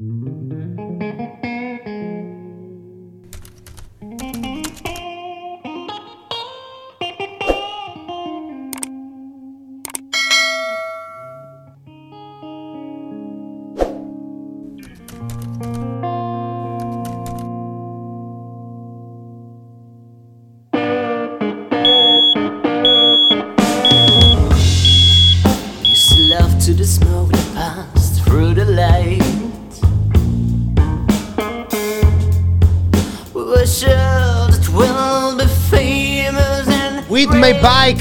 Mm-hmm.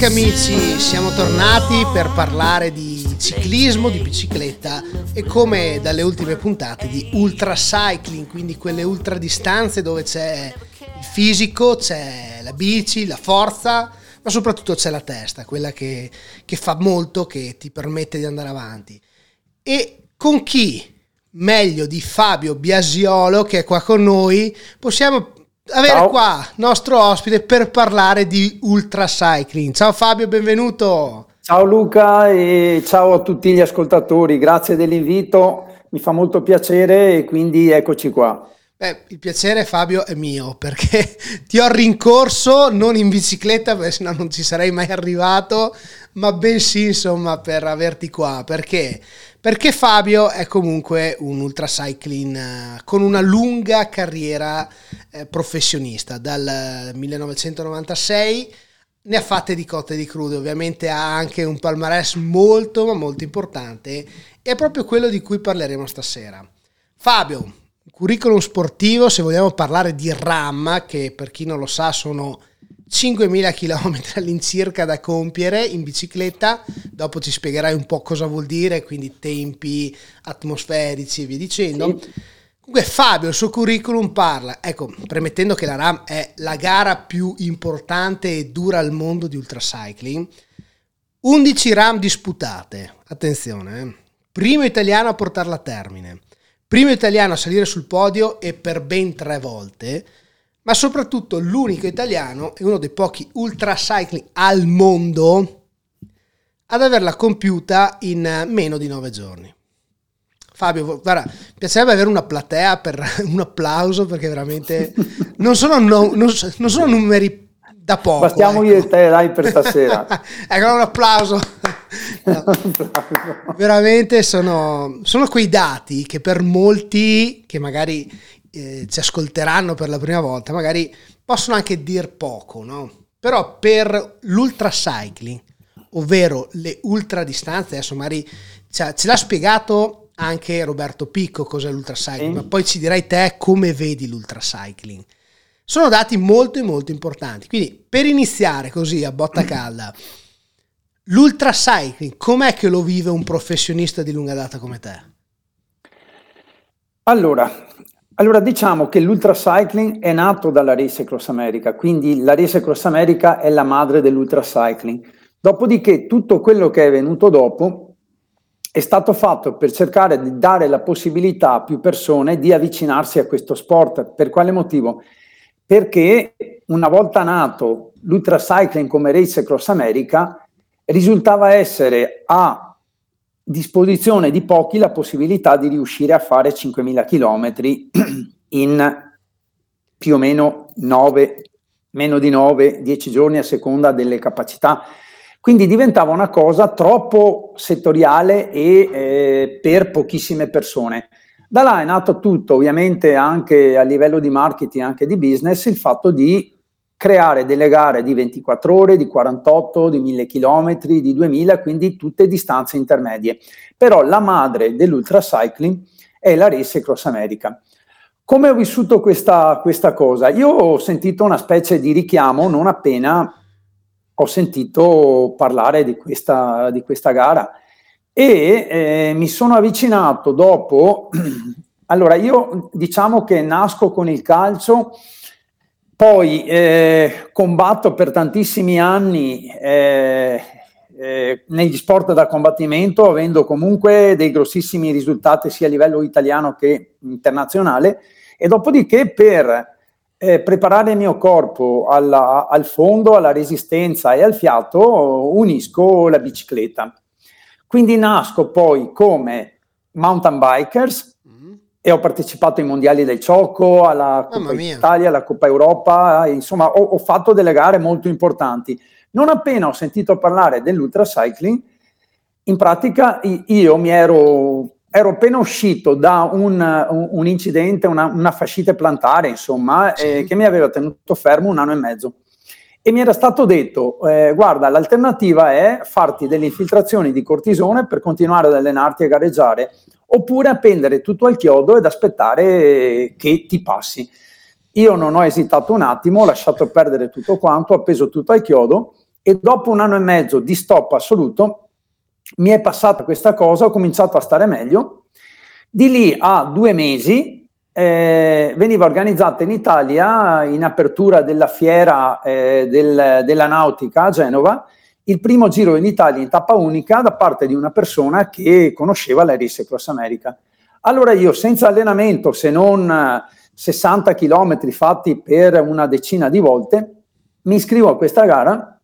Amici, siamo tornati per parlare di ciclismo, di bicicletta e come dalle ultime puntate di ultra cycling, quindi quelle ultra distanze dove c'è il fisico, c'è la bici, la forza, ma soprattutto c'è la testa, quella che, che fa molto, che ti permette di andare avanti. E con chi meglio di Fabio Biasiolo che è qua con noi possiamo avere Ciao. qua nostro ospite per parlare di ultra cycling. Ciao Fabio, benvenuto. Ciao Luca e ciao a tutti gli ascoltatori, grazie dell'invito, mi fa molto piacere e quindi eccoci qua. Beh, il piacere Fabio è mio perché ti ho rincorso non in bicicletta perché sennò non ci sarei mai arrivato, ma bensì insomma per averti qua perché perché Fabio è comunque un ultracycling eh, con una lunga carriera eh, professionista, dal 1996 ne ha fatte di cotte e di crude, ovviamente ha anche un palmarès molto ma molto importante e è proprio quello di cui parleremo stasera. Fabio, curriculum sportivo, se vogliamo parlare di RAM, che per chi non lo sa sono 5.000 km all'incirca da compiere in bicicletta, dopo ci spiegherai un po' cosa vuol dire, quindi tempi atmosferici e via dicendo. Sì. Comunque Fabio, il suo curriculum parla, ecco, premettendo che la RAM è la gara più importante e dura al mondo di ultracycling, 11 RAM disputate, attenzione, eh. primo italiano a portarla a termine, primo italiano a salire sul podio e per ben tre volte, ma soprattutto l'unico italiano e uno dei pochi ultra cycling al mondo ad averla compiuta in meno di nove giorni. Fabio, guarda, mi piacerebbe avere una platea per un applauso perché veramente non sono, no, non, non sono numeri da poco. Bastiamo ecco. io e te, dai, per stasera. ecco, un applauso. No. veramente sono, sono quei dati che per molti che magari eh, ci ascolteranno per la prima volta, magari possono anche dir poco, no? Però per l'ultra cycling, ovvero le ultra distanze, adesso magari ce l'ha spiegato anche Roberto Picco cos'è l'ultra cycling, ma poi ci dirai te come vedi l'ultra cycling. Sono dati molto molto importanti. Quindi per iniziare così a botta calda, l'ultra cycling, com'è che lo vive un professionista di lunga data come te? Allora, allora diciamo che l'ultracycling è nato dalla Race Cross America, quindi la Race Cross America è la madre dell'ultracycling. Dopodiché tutto quello che è venuto dopo è stato fatto per cercare di dare la possibilità a più persone di avvicinarsi a questo sport. Per quale motivo? Perché una volta nato l'ultracycling come Race Cross America risultava essere a disposizione di pochi la possibilità di riuscire a fare 5.000 km in più o meno 9, meno di 9, 10 giorni a seconda delle capacità. Quindi diventava una cosa troppo settoriale e eh, per pochissime persone. Da là è nato tutto, ovviamente anche a livello di marketing, anche di business, il fatto di creare delle gare di 24 ore, di 48, di 1000 km, di 2000, quindi tutte distanze intermedie. Però la madre dell'ultracycling è la Race Cross America. Come ho vissuto questa, questa cosa? Io ho sentito una specie di richiamo non appena ho sentito parlare di questa, di questa gara e eh, mi sono avvicinato dopo. allora, io diciamo che nasco con il calcio poi eh, combatto per tantissimi anni eh, eh, negli sport da combattimento, avendo comunque dei grossissimi risultati sia a livello italiano che internazionale, e dopodiché per eh, preparare il mio corpo alla, al fondo, alla resistenza e al fiato, unisco la bicicletta. Quindi nasco poi come mountain bikers, e ho partecipato ai mondiali del Ciocco, alla Coppa Italia, alla Coppa Europa, insomma ho, ho, fatto delle gare molto importanti. Non appena ho sentito parlare dell'ultracycling, in pratica io mi ero, ero appena uscito da un, un, un incidente, una, una, fascite plantare, insomma, sì. eh, che mi aveva tenuto fermo un anno e mezzo. E mi era stato detto, eh, guarda, l'alternativa è farti delle infiltrazioni di cortisone per continuare ad allenarti e gareggiare oppure appendere tutto al chiodo ed aspettare che ti passi. Io non ho esitato un attimo, ho lasciato perdere tutto quanto, ho appeso tutto al chiodo e dopo un anno e mezzo di stop assoluto mi è passata questa cosa, ho cominciato a stare meglio. Di lì a due mesi eh, veniva organizzata in Italia, in apertura della fiera eh, del, della nautica a Genova, il primo giro in Italia in tappa unica da parte di una persona che conosceva la Race Cross America. Allora io senza allenamento, se non 60 km fatti per una decina di volte, mi iscrivo a questa gara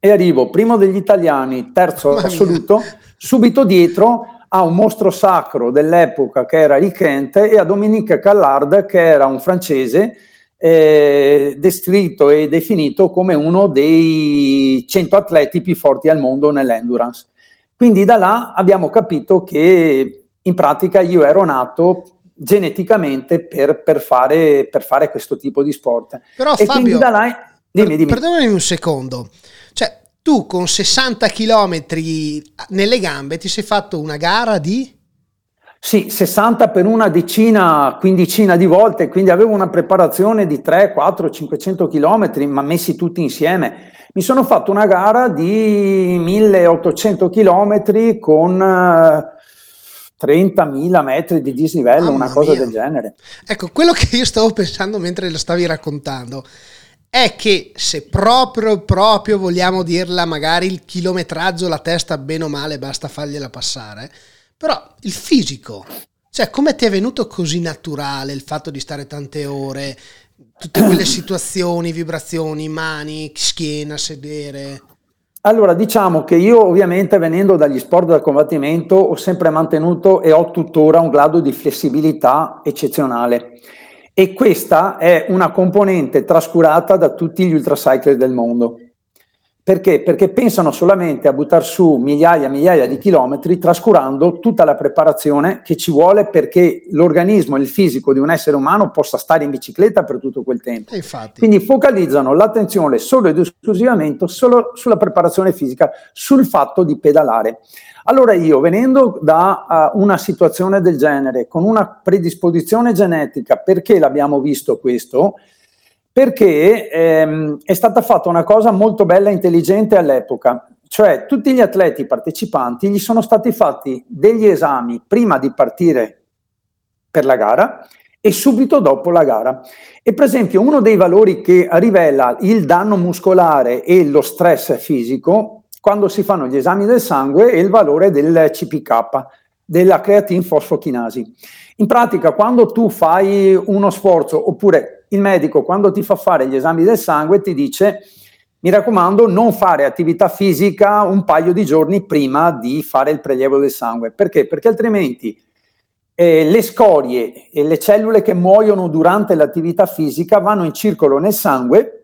e arrivo primo degli italiani, terzo Mamma assoluto, mia. subito dietro a un mostro sacro dell'epoca che era Rick Kent e a Dominique Callard che era un francese eh, descritto e definito come uno dei 100 atleti più forti al mondo nell'endurance. Quindi da là abbiamo capito che in pratica io ero nato geneticamente per, per, fare, per fare, questo tipo di sport. Però e Fabio, da là, dimmi, dimmi. perdonami un secondo, cioè tu con 60 km nelle gambe ti sei fatto una gara di... Sì, 60 per una decina, quindicina di volte, quindi avevo una preparazione di 3, 4, 500 chilometri, ma messi tutti insieme. Mi sono fatto una gara di 1800 chilometri con 30.000 eh, metri di dislivello, Mamma una cosa mia. del genere. Ecco, quello che io stavo pensando mentre lo stavi raccontando è che se proprio, proprio vogliamo dirla, magari il chilometraggio, la testa bene o male, basta fargliela passare però il fisico, cioè come ti è venuto così naturale il fatto di stare tante ore, tutte quelle situazioni, vibrazioni, mani, schiena, sedere? Allora, diciamo che io ovviamente venendo dagli sport da combattimento ho sempre mantenuto e ho tuttora un grado di flessibilità eccezionale e questa è una componente trascurata da tutti gli ultracycler del mondo. Perché? Perché pensano solamente a buttare su migliaia e migliaia di chilometri, trascurando tutta la preparazione che ci vuole perché l'organismo e il fisico di un essere umano possa stare in bicicletta per tutto quel tempo. Infatti. Quindi focalizzano l'attenzione solo ed esclusivamente solo sulla preparazione fisica, sul fatto di pedalare. Allora io, venendo da uh, una situazione del genere, con una predisposizione genetica, perché l'abbiamo visto questo? Perché ehm, è stata fatta una cosa molto bella e intelligente all'epoca, cioè tutti gli atleti partecipanti gli sono stati fatti degli esami prima di partire per la gara e subito dopo la gara. E per esempio uno dei valori che rivela il danno muscolare e lo stress fisico quando si fanno gli esami del sangue è il valore del CPK, della creatine fosfochinasi. In pratica quando tu fai uno sforzo oppure il medico quando ti fa fare gli esami del sangue ti dice mi raccomando non fare attività fisica un paio di giorni prima di fare il prelievo del sangue. Perché? Perché altrimenti eh, le scorie e le cellule che muoiono durante l'attività fisica vanno in circolo nel sangue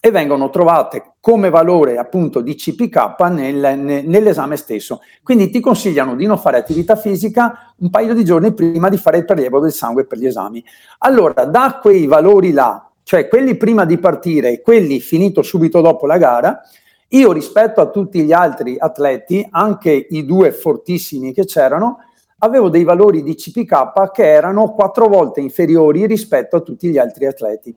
e vengono trovate come valore appunto di CPK nel, nel, nell'esame stesso. Quindi ti consigliano di non fare attività fisica un paio di giorni prima di fare il prelievo del sangue per gli esami. Allora, da quei valori là, cioè quelli prima di partire e quelli finito subito dopo la gara, io rispetto a tutti gli altri atleti, anche i due fortissimi che c'erano, avevo dei valori di CPK che erano quattro volte inferiori rispetto a tutti gli altri atleti.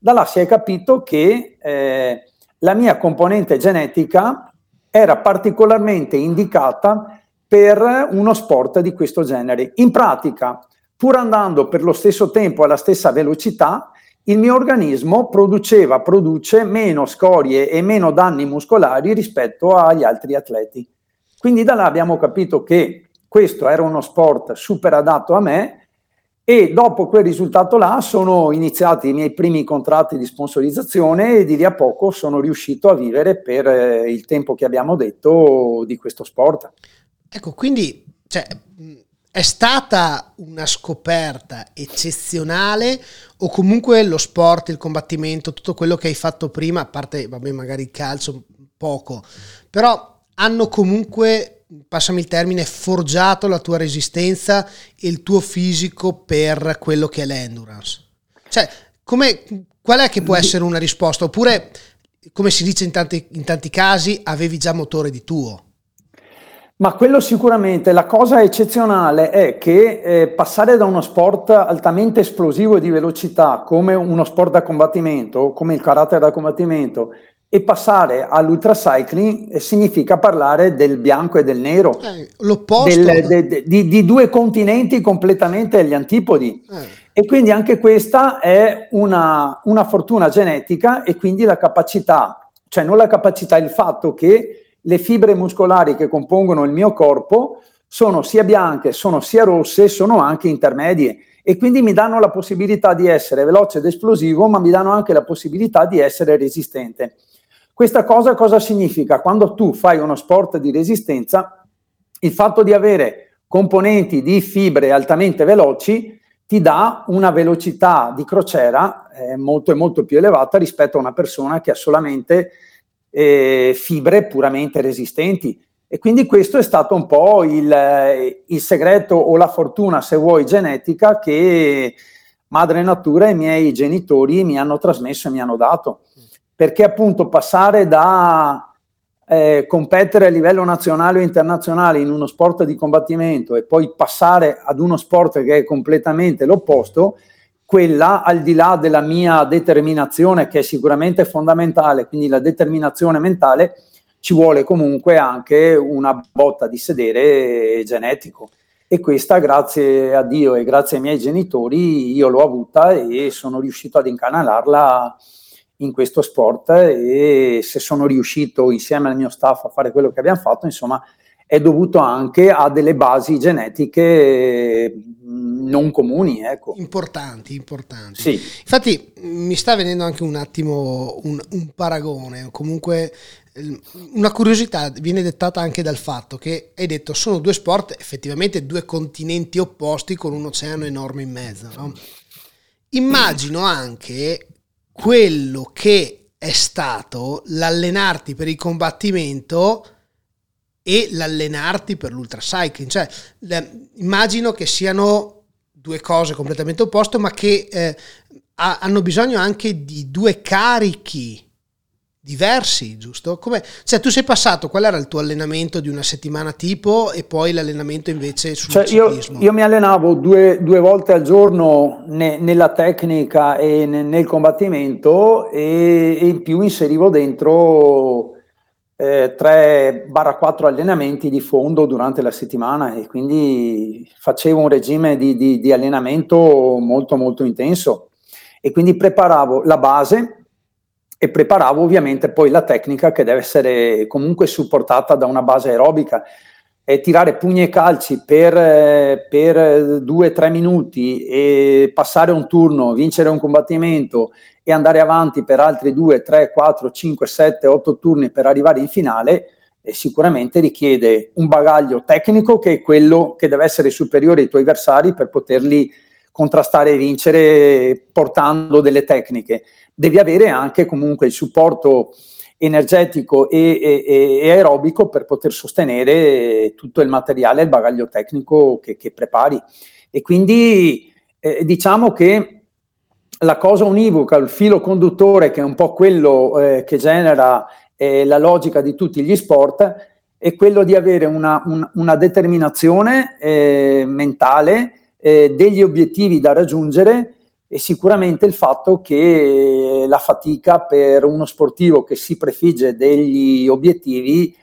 Da là si è capito che eh, la mia componente genetica era particolarmente indicata per uno sport di questo genere. In pratica, pur andando per lo stesso tempo alla stessa velocità, il mio organismo produceva, produce meno scorie e meno danni muscolari rispetto agli altri atleti. Quindi da là abbiamo capito che questo era uno sport super adatto a me e dopo quel risultato là sono iniziati i miei primi contratti di sponsorizzazione e di lì a poco sono riuscito a vivere per il tempo che abbiamo detto di questo sport. Ecco, quindi cioè, è stata una scoperta eccezionale o comunque lo sport, il combattimento, tutto quello che hai fatto prima, a parte vabbè, magari il calcio poco, però hanno comunque, passami il termine, forgiato la tua resistenza e il tuo fisico per quello che è l'endurance. Cioè, come, qual è che può essere una risposta? Oppure, come si dice in tanti, in tanti casi, avevi già motore di tuo? Ma quello sicuramente, la cosa eccezionale è che eh, passare da uno sport altamente esplosivo e di velocità come uno sport da combattimento, come il carattere da combattimento, e passare all'ultracycling significa parlare del bianco e del nero, eh, l'opposto del, de, de, di, di, due continenti completamente agli antipodi. Eh. E quindi anche questa è una, una fortuna genetica e quindi la capacità, cioè non la capacità, il fatto che le fibre muscolari che compongono il mio corpo sono sia bianche, sono sia rosse, sono anche intermedie e quindi mi danno la possibilità di essere veloce ed esplosivo, ma mi danno anche la possibilità di essere resistente. Questa cosa cosa significa? Quando tu fai uno sport di resistenza, il fatto di avere componenti di fibre altamente veloci ti dà una velocità di crociera eh, molto molto più elevata rispetto a una persona che ha solamente eh, fibre puramente resistenti. E quindi questo è stato un po' il, il, segreto o la fortuna, se vuoi, genetica che madre natura e i miei genitori mi hanno trasmesso e mi hanno dato. Perché appunto passare da eh, competere a livello nazionale o internazionale in uno sport di combattimento e poi passare ad uno sport che è completamente l'opposto, quella al di là della mia determinazione che è sicuramente fondamentale, quindi la determinazione mentale, ci vuole comunque anche una botta di sedere genetico. E questa, grazie a Dio e grazie ai miei genitori, io l'ho avuta e sono riuscito ad incanalarla in questo sport e se sono riuscito insieme al mio staff a fare quello che abbiamo fatto, insomma, è dovuto anche a delle basi genetiche non comuni. Ecco. Importanti, importanti. Sì. Infatti mi sta venendo anche un attimo un, un paragone, comunque una curiosità viene dettata anche dal fatto che hai detto sono due sport, effettivamente due continenti opposti con un oceano enorme in mezzo. No? Immagino anche quello che è stato l'allenarti per il combattimento e l'allenarti per l'ultracycling. Cioè, immagino che siano due cose completamente opposte, ma che eh, ha, hanno bisogno anche di due carichi diversi, giusto? Come, cioè, tu sei passato, qual era il tuo allenamento di una settimana tipo e poi l'allenamento invece sul cioè, ciclismo? Io, io, mi allenavo due, due volte al giorno ne, nella tecnica e ne, nel combattimento e, e in più inserivo dentro eh, 3-4 allenamenti di fondo durante la settimana e quindi facevo un regime di, di, di, allenamento molto molto intenso e quindi preparavo la base e preparavo ovviamente poi la tecnica che deve essere comunque supportata da una base aerobica. E tirare pugni e calci per, per due o tre minuti e passare un turno, vincere un combattimento e andare avanti per altri 2, 3, 4, 5, 7, 8 turni per arrivare in finale, eh, sicuramente richiede un bagaglio tecnico che è quello che deve essere superiore ai tuoi avversari per poterli contrastare e vincere portando delle tecniche. Devi avere anche comunque il supporto energetico e, e, e aerobico per poter sostenere tutto il materiale, il bagaglio tecnico che, che prepari. E quindi eh, diciamo che la cosa univoca, il filo conduttore, che è un po' quello eh, che genera eh, la logica di tutti gli sport, è quello di avere una, un, una determinazione eh, mentale, eh, degli obiettivi da raggiungere e sicuramente il fatto che la fatica per uno sportivo che si prefigge degli obiettivi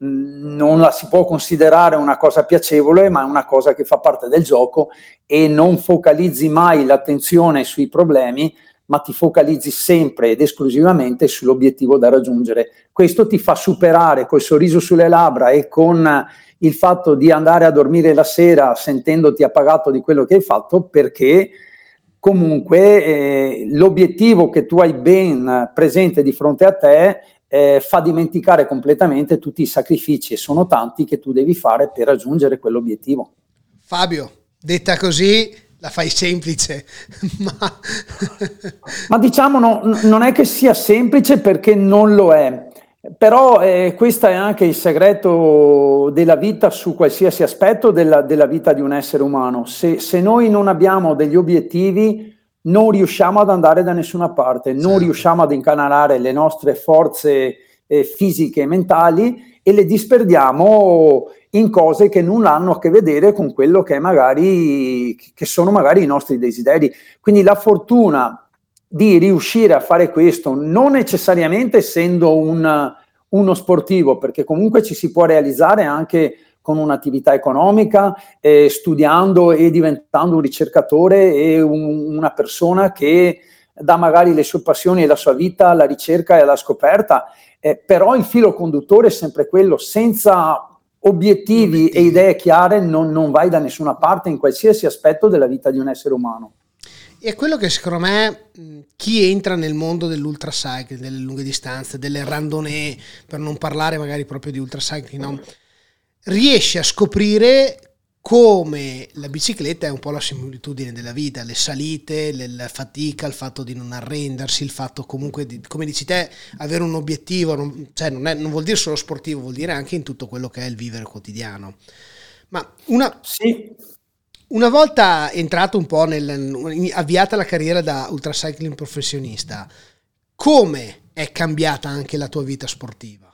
non la si può considerare una cosa piacevole, ma è una cosa che fa parte del gioco e non focalizzi mai l'attenzione sui problemi, ma ti focalizzi sempre ed esclusivamente sull'obiettivo da raggiungere. Questo ti fa superare col sorriso sulle labbra e con il fatto di andare a dormire la sera sentendoti appagato di quello che hai fatto perché comunque eh, l'obiettivo che tu hai ben presente di fronte a te eh, fa dimenticare completamente tutti i sacrifici, e sono tanti, che tu devi fare per raggiungere quell'obiettivo. Fabio, detta così, la fai semplice, ma... ma diciamo no, non è che sia semplice perché non lo è. Però eh, questo è anche il segreto della vita su qualsiasi aspetto della, della vita di un essere umano. Se, se, noi non abbiamo degli obiettivi, non riusciamo ad andare da nessuna parte, non certo. riusciamo ad incanalare le nostre forze eh, fisiche e mentali e le disperdiamo in cose che non hanno a che vedere con quello che, magari, che sono magari i nostri desideri. Quindi la fortuna di riuscire a fare questo, non necessariamente essendo un, uno sportivo, perché comunque ci si può realizzare anche con un'attività economica, eh, studiando e diventando un ricercatore e un, una persona che dà magari le sue passioni e la sua vita alla ricerca e alla scoperta, eh, però il filo conduttore è sempre quello, senza obiettivi e idee chiare non, non vai da nessuna parte in qualsiasi aspetto della vita di un essere umano. E quello che secondo me chi entra nel mondo dell'ultracycling, delle lunghe distanze, delle randonnée, per non parlare magari proprio di ultracycling, no? riesce a scoprire come la bicicletta è un po' la similitudine della vita, le salite, la fatica, il fatto di non arrendersi, il fatto comunque, di, come dici te, avere un obiettivo, non, cioè non, è, non, vuol dire solo sportivo, vuol dire anche in tutto quello che è il vivere quotidiano. Ma una, sì. Una volta entrato un po' nel, avviata la carriera da ultracycling professionista, come è cambiata anche la tua vita sportiva?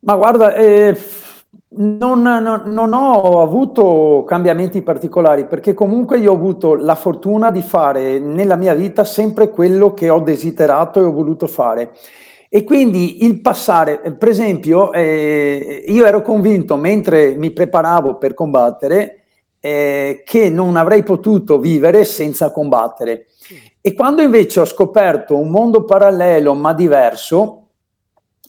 Ma guarda, eh, non, non, non, ho avuto cambiamenti particolari perché comunque io ho avuto la fortuna di fare nella mia vita sempre quello che ho desiderato e ho voluto fare. E quindi il passare, per esempio, eh, io ero convinto mentre mi preparavo per combattere eh, che non avrei potuto vivere senza combattere. E quando invece ho scoperto un mondo parallelo ma diverso,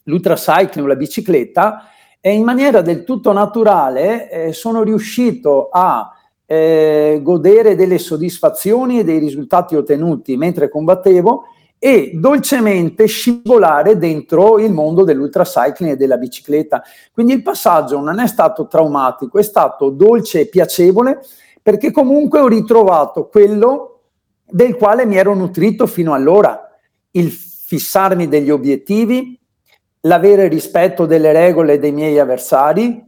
l'ultracycling, la bicicletta, e in maniera del tutto naturale eh, sono riuscito a eh, godere delle soddisfazioni e dei risultati ottenuti mentre combattevo e dolcemente scivolare dentro il mondo dell'ultracycling e della bicicletta. Quindi il passaggio non è stato traumatico, è stato dolce e piacevole perché comunque ho ritrovato quello del quale mi ero nutrito fino allora, il fissarmi degli obiettivi, l'avere rispetto delle regole dei miei avversari,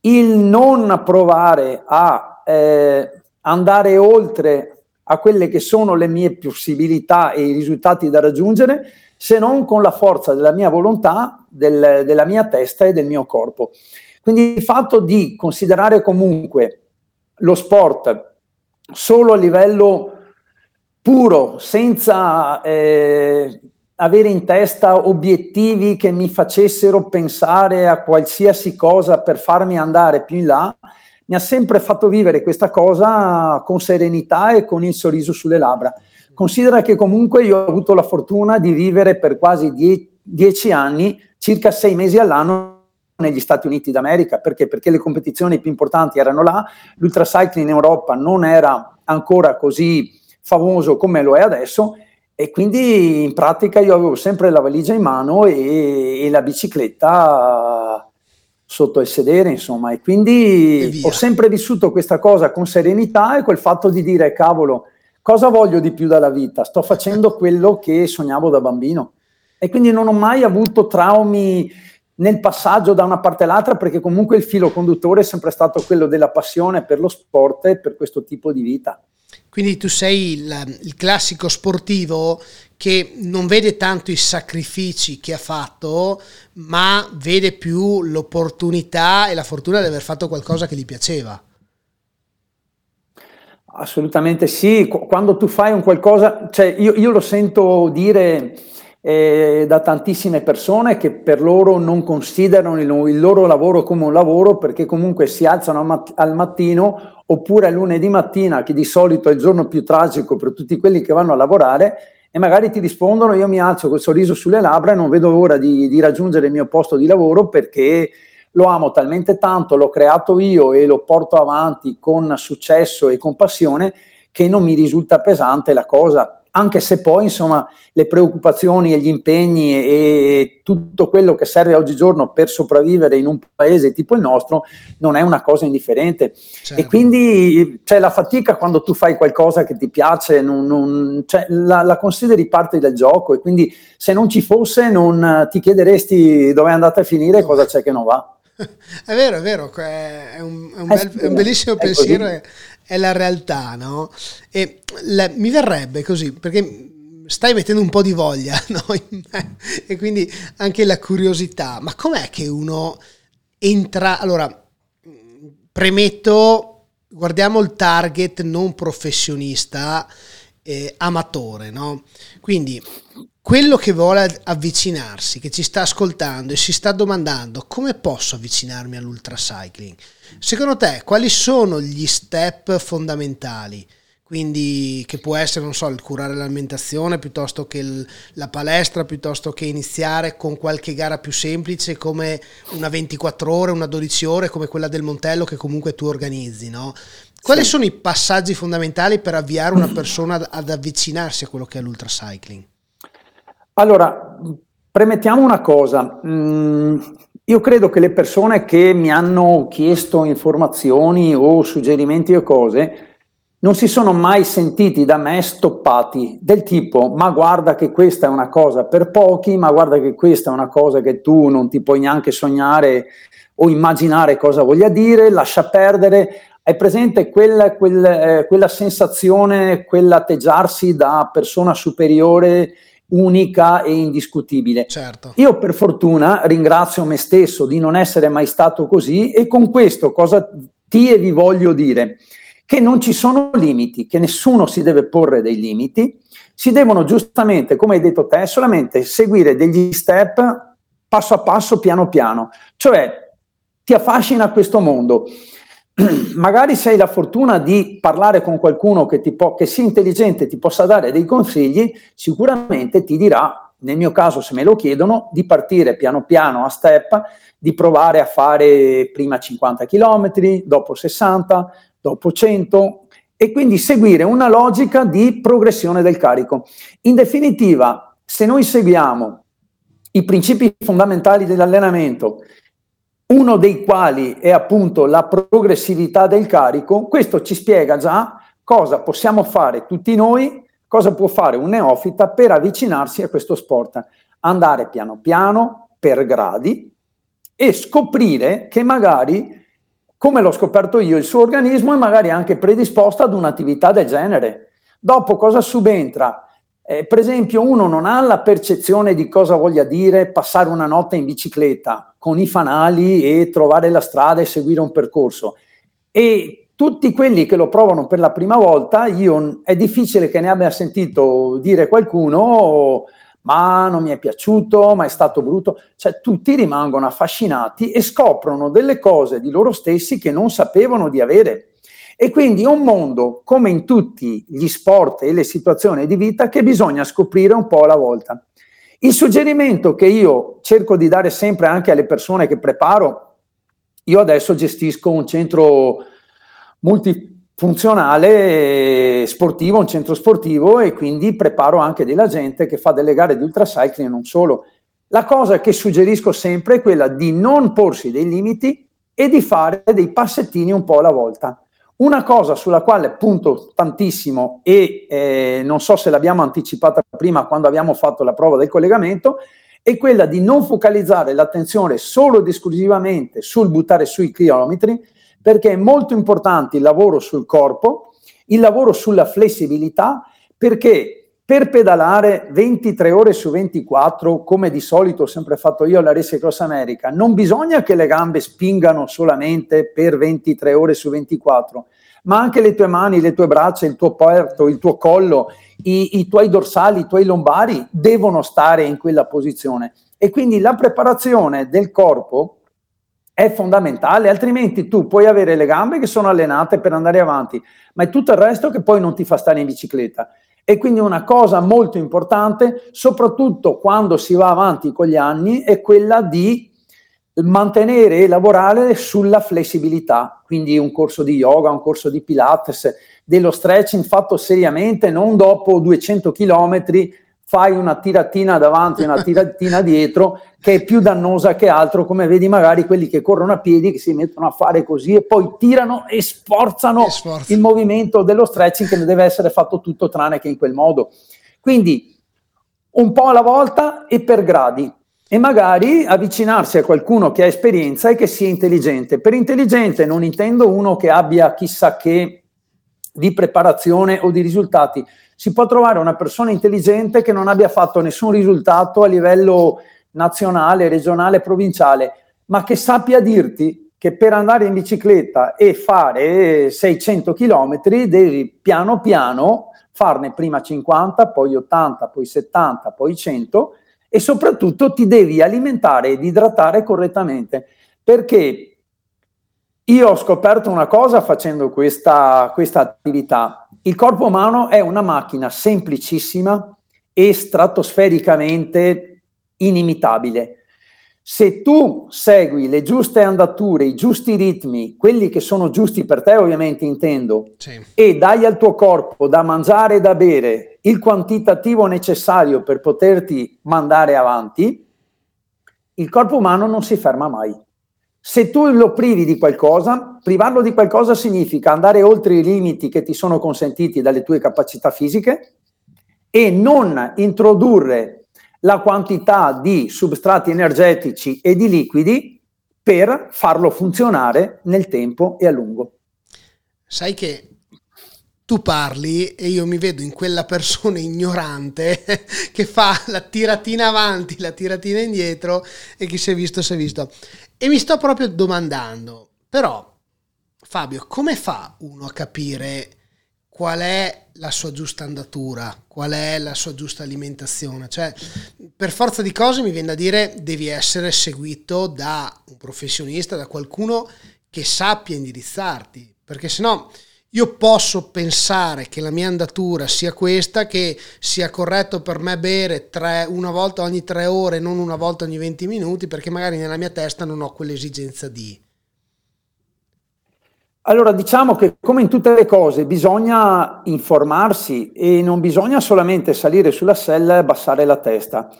il non provare a eh, andare oltre a quelle che sono le mie possibilità e i risultati da raggiungere, se non con la forza della mia volontà, del, della mia testa e del mio corpo. Quindi il fatto di considerare comunque lo sport solo a livello puro, senza eh, avere in testa obiettivi che mi facessero pensare a qualsiasi cosa per farmi andare più in là, mi ha sempre fatto vivere questa cosa con serenità e con il sorriso sulle labbra. Considera che comunque io ho avuto la fortuna di vivere per quasi die- dieci anni, circa sei mesi all'anno negli Stati Uniti d'America, perché? Perché le competizioni più importanti erano là, l'ultracycling in Europa non era ancora così famoso come lo è adesso e quindi in pratica io avevo sempre la valigia in mano e, e la bicicletta sotto il sedere, insomma, e quindi e ho sempre vissuto questa cosa con serenità e quel fatto di dire, cavolo, cosa voglio di più dalla vita? Sto facendo quello che sognavo da bambino. E quindi non ho mai avuto traumi nel passaggio da una parte all'altra perché comunque il filo conduttore è sempre stato quello della passione per lo sport e per questo tipo di vita. Quindi tu sei il, il, classico sportivo che non vede tanto i sacrifici che ha fatto, ma vede più l'opportunità e la fortuna di aver fatto qualcosa che gli piaceva. Assolutamente sì, quando tu fai un qualcosa, cioè io, io lo sento dire eh, da tantissime persone che per loro non considerano il, il, loro lavoro come un lavoro perché comunque si alzano al, mat- al mattino oppure lunedì mattina, che di solito è il giorno più tragico per tutti quelli che vanno a lavorare, e magari ti rispondono io mi alzo col sorriso sulle labbra e non vedo l'ora di, di raggiungere il mio posto di lavoro perché lo amo talmente tanto, l'ho creato io e lo porto avanti con successo e con passione che non mi risulta pesante la cosa anche se poi insomma le preoccupazioni e gli impegni e tutto quello che serve oggigiorno per sopravvivere in un paese tipo il nostro non è una cosa indifferente certo. e quindi c'è la fatica quando tu fai qualcosa che ti piace, non, non, cioè, la, la, consideri parte del gioco e quindi se non ci fosse non ti chiederesti dove è andata a finire e cosa c'è che non va. È vero, è vero, è un, è un, bel, è un bellissimo pensiero, è, la realtà, no? E la, mi verrebbe così, perché stai mettendo un po' di voglia no? e quindi anche la curiosità, ma com'è che uno entra, allora premetto, guardiamo il target non professionista, eh, amatore, no? Quindi quello che vuole avvicinarsi, che ci sta ascoltando e si sta domandando come posso avvicinarmi all'ultracycling, secondo te quali sono gli step fondamentali? Quindi che può essere, non so, il curare l'alimentazione piuttosto che il, la palestra, piuttosto che iniziare con qualche gara più semplice come una 24 ore, una 12 ore come quella del Montello che comunque tu organizzi, no? Quali sì. sono i passaggi fondamentali per avviare una persona ad, avvicinarsi a quello che è l'ultracycling? Allora, premettiamo una cosa. Mm, io credo che le persone che mi hanno chiesto informazioni o suggerimenti o cose non si sono mai sentiti da me stoppati del tipo ma guarda che questa è una cosa per pochi, ma guarda che questa è una cosa che tu non ti puoi neanche sognare o immaginare cosa voglia dire, lascia perdere. Hai presente quella, quella, eh, quella sensazione, quell'atteggiarsi da persona superiore, unica e indiscutibile. Certo. Io per fortuna ringrazio me stesso di non essere mai stato così e con questo cosa ti e vi voglio dire? che non ci sono limiti, che nessuno si deve porre dei limiti, si devono giustamente, come hai detto te, solamente seguire degli step passo a passo, piano piano. Cioè, ti affascina questo mondo. Magari se hai la fortuna di parlare con qualcuno che, ti po- che sia intelligente, ti possa dare dei consigli, sicuramente ti dirà, nel mio caso se me lo chiedono, di partire piano piano a step, di provare a fare prima 50 km, dopo 60, dopo 100 e quindi seguire una logica di progressione del carico. In definitiva, se noi seguiamo i principi fondamentali dell'allenamento, uno dei quali è appunto la progressività del carico, questo ci spiega già cosa possiamo fare tutti noi, cosa può fare un neofita per avvicinarsi a questo sport. Andare piano piano, per gradi, e scoprire che magari come l'ho scoperto io, il suo organismo è magari anche predisposto ad un'attività del genere. Dopo cosa subentra? Eh, per esempio, uno non ha la percezione di cosa voglia dire passare una notte in bicicletta con i fanali e trovare la strada e seguire un percorso. E tutti quelli che lo provano per la prima volta, io, è difficile che ne abbia sentito dire qualcuno ma non mi è piaciuto, ma è stato brutto. Cioè tutti rimangono affascinati e scoprono delle cose di loro stessi che non sapevano di avere. E quindi è un mondo, come in tutti gli sport e le situazioni di vita, che bisogna scoprire un po' alla volta. Il suggerimento che io cerco di dare sempre anche alle persone che preparo, io adesso gestisco un centro multi funzionale sportivo, un centro sportivo e quindi preparo anche della gente che fa delle gare di ultracycling e non solo. La cosa che suggerisco sempre è quella di non porsi dei limiti e di fare dei passettini un po' alla volta. Una cosa sulla quale punto tantissimo e eh, non so se l'abbiamo anticipata prima quando abbiamo fatto la prova del collegamento, è quella di non focalizzare l'attenzione solo ed esclusivamente sul buttare sui chilometri, perché è molto importante il lavoro sul corpo, il lavoro sulla flessibilità, perché per pedalare 23 ore su 24, come di solito ho sempre fatto io alla Race Cross America, non bisogna che le gambe spingano solamente per 23 ore su 24, ma anche le tue mani, le tue braccia, il tuo porto, il tuo collo, i, i tuoi dorsali, i tuoi lombari devono stare in quella posizione. E quindi la preparazione del corpo è fondamentale, altrimenti tu puoi avere le gambe che sono allenate per andare avanti, ma è tutto il resto che poi non ti fa stare in bicicletta. E quindi una cosa molto importante, soprattutto quando si va avanti con gli anni, è quella di mantenere e lavorare sulla flessibilità, quindi un corso di yoga, un corso di Pilates, dello stretching fatto seriamente, non dopo 200 km fai una tiratina davanti e una tiratina dietro che è più dannosa che altro, come vedi magari quelli che corrono a piedi che si mettono a fare così e poi tirano e sforzano il movimento dello stretching che deve essere fatto tutto tranne che in quel modo. Quindi un po' alla volta e per gradi e magari avvicinarsi a qualcuno che ha esperienza e che sia intelligente. Per intelligente non intendo uno che abbia chissà che di preparazione o di risultati. Si può trovare una persona intelligente che non abbia fatto nessun risultato a livello nazionale, regionale, provinciale, ma che sappia dirti che per andare in bicicletta e fare 600 km devi piano piano farne prima 50, poi 80, poi 70, poi 100 e soprattutto ti devi alimentare ed idratare correttamente perché io ho scoperto una cosa facendo questa, questa attività. Il corpo umano è una macchina semplicissima e stratosfericamente inimitabile. Se tu segui le giuste andature, i giusti ritmi, quelli che sono giusti per te ovviamente intendo, sì. e dai al tuo corpo da mangiare e da bere il quantitativo necessario per poterti mandare avanti, il corpo umano non si ferma mai. Se tu lo privi di qualcosa, privarlo di qualcosa significa andare oltre i limiti che ti sono consentiti dalle tue capacità fisiche e non introdurre la quantità di substrati energetici e di liquidi per farlo funzionare nel tempo e a lungo. Sai che tu parli e io mi vedo in quella persona ignorante che fa la tiratina avanti, la tiratina indietro e chi si è visto si è visto. E mi sto proprio domandando, però Fabio, come fa uno a capire qual è la sua giusta andatura, qual è la sua giusta alimentazione. Cioè, per forza di cose mi viene da dire devi essere seguito da un professionista, da qualcuno che sappia indirizzarti, perché se no io posso pensare che la mia andatura sia questa, che sia corretto per me bere tre, una volta ogni tre ore, non una volta ogni 20 minuti, perché magari nella mia testa non ho quell'esigenza di. Allora, diciamo che come in tutte le cose bisogna informarsi e non bisogna solamente salire sulla sella e abbassare la testa.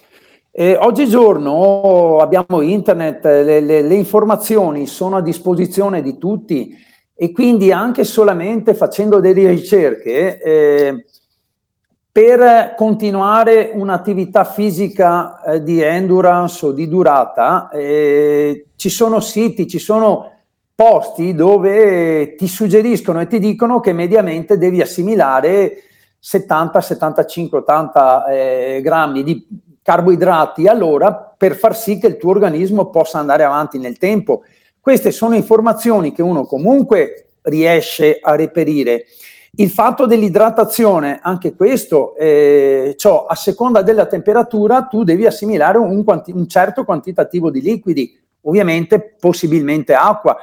Eh, oggigiorno abbiamo internet, le, le, le, informazioni sono a disposizione di tutti e quindi anche solamente facendo delle ricerche eh, per continuare un'attività fisica eh, di endurance o di durata eh, ci sono siti, ci sono posti dove ti suggeriscono e ti dicono che mediamente devi assimilare 70, 75, 80 eh, grammi di carboidrati all'ora per far sì che il tuo organismo possa andare avanti nel tempo. Queste sono informazioni che uno comunque riesce a reperire. Il fatto dell'idratazione, anche questo, eh, cioè, a seconda della temperatura tu devi assimilare un, quanti- un certo quantitativo di liquidi, ovviamente possibilmente acqua.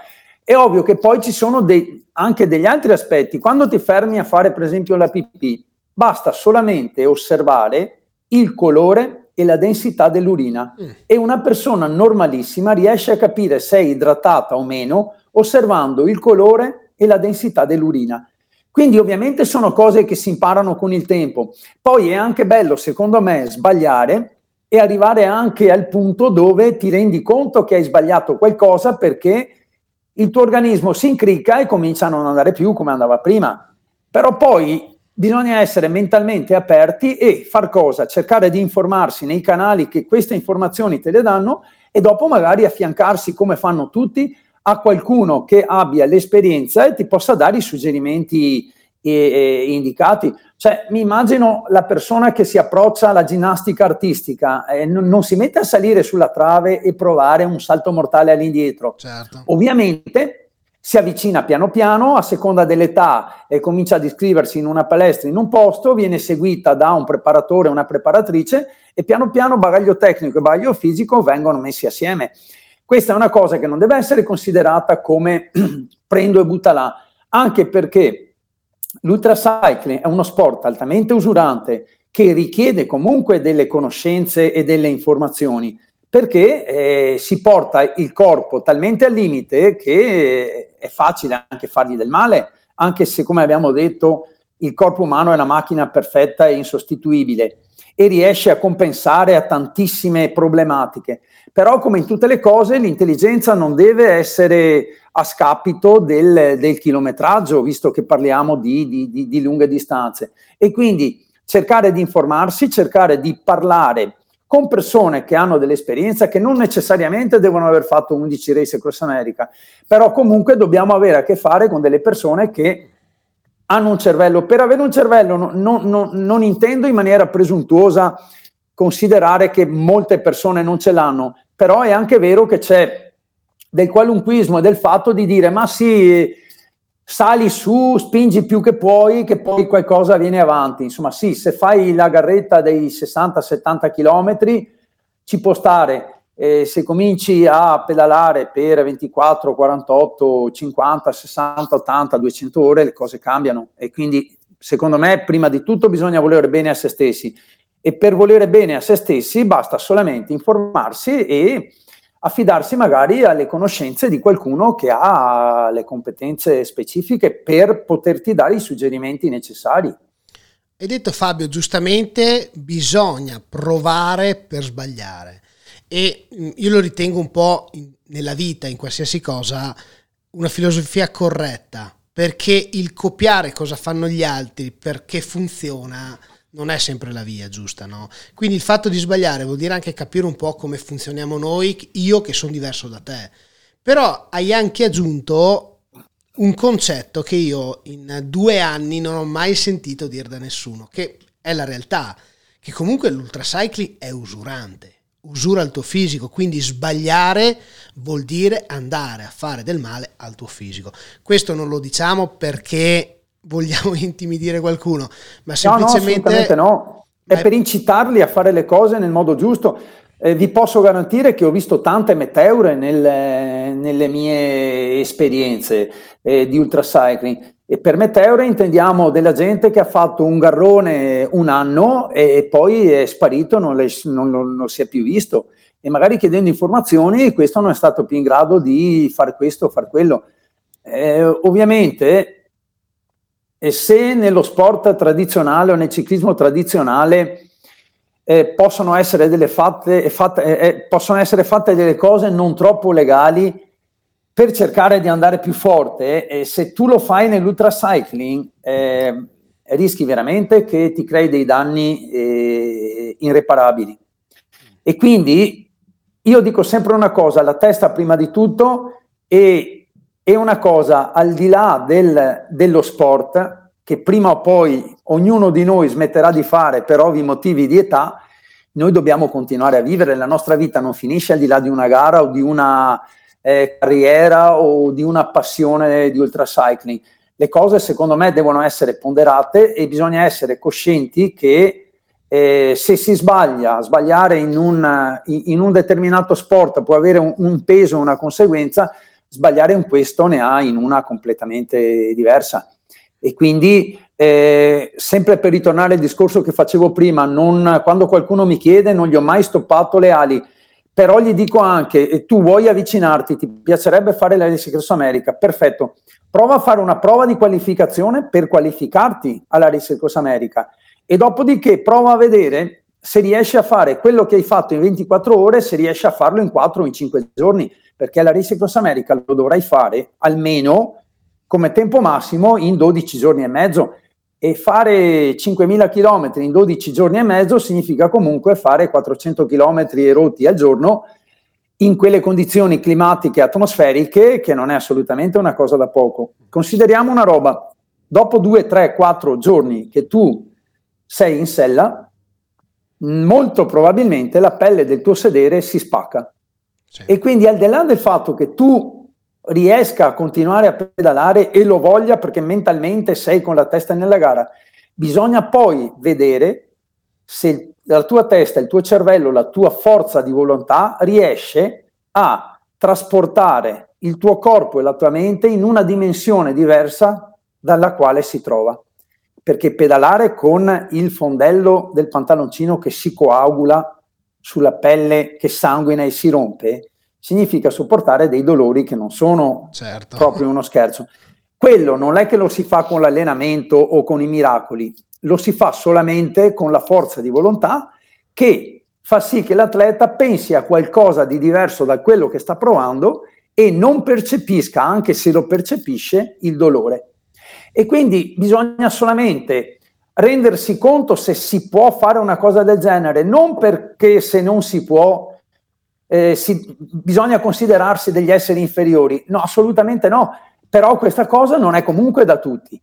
È ovvio che poi ci sono dei, anche degli altri aspetti. Quando ti fermi a fare, per esempio, la pipì, basta solamente osservare il colore e la densità dell'urina mm. e una persona normalissima riesce a capire se è idratata o meno osservando il colore e la densità dell'urina. Quindi ovviamente sono cose che si imparano con il tempo. Poi è anche bello, secondo me, sbagliare e arrivare anche al punto dove ti rendi conto che hai sbagliato qualcosa perché il tuo organismo si incricca e comincia a non andare più come andava prima. Però poi bisogna essere mentalmente aperti e far cosa? Cercare di informarsi nei canali che queste informazioni te le danno e dopo magari affiancarsi come fanno tutti a qualcuno che abbia l'esperienza e ti possa dare i suggerimenti eh, eh, indicati. Cioè, mi immagino la persona che si approccia alla ginnastica artistica, eh, non, non, si mette a salire sulla trave e provare un salto mortale all'indietro. Certo. Ovviamente si avvicina piano piano, a seconda dell'età, e comincia ad iscriversi in una palestra in un posto, viene seguita da un preparatore una preparatrice e piano piano bagaglio tecnico e bagaglio fisico vengono messi assieme. Questa è una cosa che non deve essere considerata come prendo e butta là, anche perché L'ultracycling è uno sport altamente usurante che richiede comunque delle conoscenze e delle informazioni, perché eh, si porta il corpo talmente al limite che è facile anche fargli del male, anche se come abbiamo detto il corpo umano è una macchina perfetta e insostituibile e riesce a compensare a tantissime problematiche. Però come in tutte le cose l'intelligenza non deve essere a scapito del, del chilometraggio, visto che parliamo di, di, di, di lunghe distanze. E quindi cercare di informarsi, cercare di parlare con persone che hanno dell'esperienza, che non necessariamente devono aver fatto 11 race cross America, però comunque dobbiamo avere a che fare con delle persone che hanno un cervello. Per avere un cervello no, no, no, non intendo in maniera presuntuosa considerare che molte persone non ce l'hanno, però è anche vero che c'è del qualunquismo e del fatto di dire ma sì, sali su, spingi più che puoi, che poi qualcosa viene avanti. Insomma, sì, se fai la garretta dei 60-70 km ci può stare. Eh, se cominci a pedalare per 24, 48, 50, 60, 80, 200 ore, le cose cambiano. E quindi, secondo me, prima di tutto bisogna volere bene a se stessi. E per volere bene a se stessi basta solamente informarsi e affidarsi magari alle conoscenze di qualcuno che ha le competenze specifiche per poterti dare i suggerimenti necessari. Hai detto Fabio, giustamente bisogna provare per sbagliare e mm, io lo ritengo un po' nella vita, in qualsiasi cosa, una filosofia corretta, perché il copiare cosa fanno gli altri perché funziona non è sempre la via giusta, no? Quindi il fatto di sbagliare vuol dire anche capire un po' come funzioniamo noi, io che sono diverso da te. Però hai anche aggiunto un concetto che io in due anni non ho mai sentito dire da nessuno, che è la realtà, che comunque l'ultracycling è usurante, usura il tuo fisico, quindi sbagliare vuol dire andare a fare del male al tuo fisico. Questo non lo diciamo perché vogliamo intimidire qualcuno, ma semplicemente... No, no, no. È per incitarli a fare le cose nel modo giusto. Eh, vi posso garantire che ho visto tante meteore nel, nelle mie esperienze eh, di ultracycling. E per meteore intendiamo della gente che ha fatto un garrone un anno e poi è sparito, non, le, non, non, non si è più visto. E magari chiedendo informazioni, questo non è stato più in grado di fare questo o fare quello. Eh, ovviamente e se nello sport tradizionale o nel ciclismo tradizionale eh, possono, essere fatte, fatte, eh, eh, possono essere fatte delle cose non troppo legali per cercare di andare più forte, e se tu lo fai nell'ultracycling eh, rischi veramente che ti crei dei danni eh, irreparabili. E quindi io dico sempre una cosa, la testa prima di tutto e è una cosa al di là del, dello sport che prima o poi ognuno di noi smetterà di fare per ovvi motivi di età, noi dobbiamo continuare a vivere, la nostra vita non finisce al di là di una gara o di una eh, carriera o di una passione di ultracycling. Le cose secondo me devono essere ponderate e bisogna essere coscienti che eh, se si sbaglia, sbagliare in un, in un determinato sport può avere un, un peso, una conseguenza, sbagliare in questo ne ha in una completamente diversa. E quindi, eh, sempre per ritornare al discorso che facevo prima, non, quando qualcuno mi chiede non gli ho mai stoppato le ali, però gli dico anche, tu vuoi avvicinarti, ti piacerebbe fare la Race Cross America, perfetto, prova a fare una prova di qualificazione per qualificarti alla Race Cross America. E dopodiché prova a vedere se riesci a fare quello che hai fatto in 24 ore, se riesci a farlo in 4 o in 5 giorni perché la Race Cross America lo dovrai fare almeno come tempo massimo in 12 giorni e mezzo e fare 5.000 km in 12 giorni e mezzo significa comunque fare 400 km rotti al giorno in quelle condizioni climatiche atmosferiche che non è assolutamente una cosa da poco. Consideriamo una roba, dopo 2, 3, 4 giorni che tu sei in sella, molto probabilmente la pelle del tuo sedere si spacca E quindi al di là del fatto che tu riesca a continuare a pedalare e lo voglia perché mentalmente sei con la testa nella gara, bisogna poi vedere se la tua testa, il tuo cervello, la tua forza di volontà riesce a trasportare il tuo corpo e la tua mente in una dimensione diversa dalla quale si trova. Perché pedalare con il fondello del pantaloncino che si coagula sulla pelle che sanguina e si rompe, significa sopportare dei dolori che non sono certo. proprio uno scherzo. Quello non è che lo si fa con l'allenamento o con i miracoli, lo si fa solamente con la forza di volontà che fa sì che l'atleta pensi a qualcosa di diverso da quello che sta provando e non percepisca, anche se lo percepisce, il dolore. E quindi bisogna solamente rendersi conto se si può fare una cosa del genere, non perché se non si può eh, si, bisogna considerarsi degli esseri inferiori, no, assolutamente no, però questa cosa non è comunque da tutti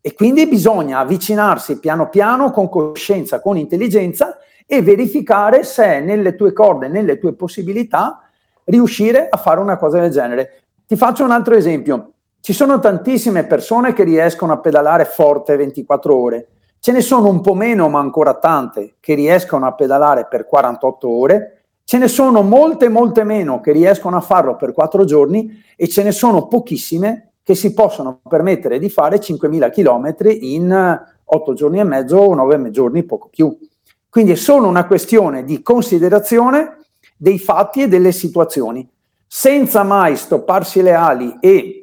e quindi bisogna avvicinarsi piano piano con coscienza, con intelligenza e verificare se è nelle tue corde, nelle tue possibilità riuscire a fare una cosa del genere. Ti faccio un altro esempio. Ci sono tantissime persone che riescono a pedalare forte 24 ore. Ce ne sono un po' meno, ma ancora tante, che riescono a pedalare per 48 ore. Ce ne sono molte, molte meno che riescono a farlo per 4 giorni e ce ne sono pochissime che si possono permettere di fare 5.000 km in 8 giorni e mezzo o 9 giorni, poco più. Quindi è solo una questione di considerazione dei fatti e delle situazioni, senza mai stopparsi le ali e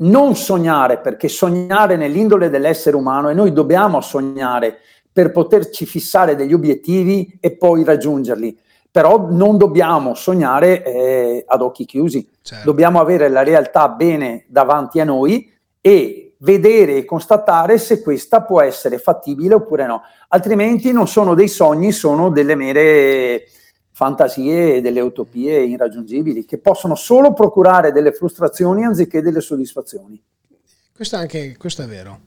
non sognare, perché sognare nell'indole dell'essere umano e noi dobbiamo sognare per poterci fissare degli obiettivi e poi raggiungerli. Però non dobbiamo sognare eh, ad occhi chiusi, certo. dobbiamo avere la realtà bene davanti a noi e vedere e constatare se questa può essere fattibile oppure no, altrimenti non sono dei sogni, sono delle mere fantasie e delle utopie irraggiungibili che possono solo procurare delle frustrazioni anziché delle soddisfazioni. Questo, anche, questo è vero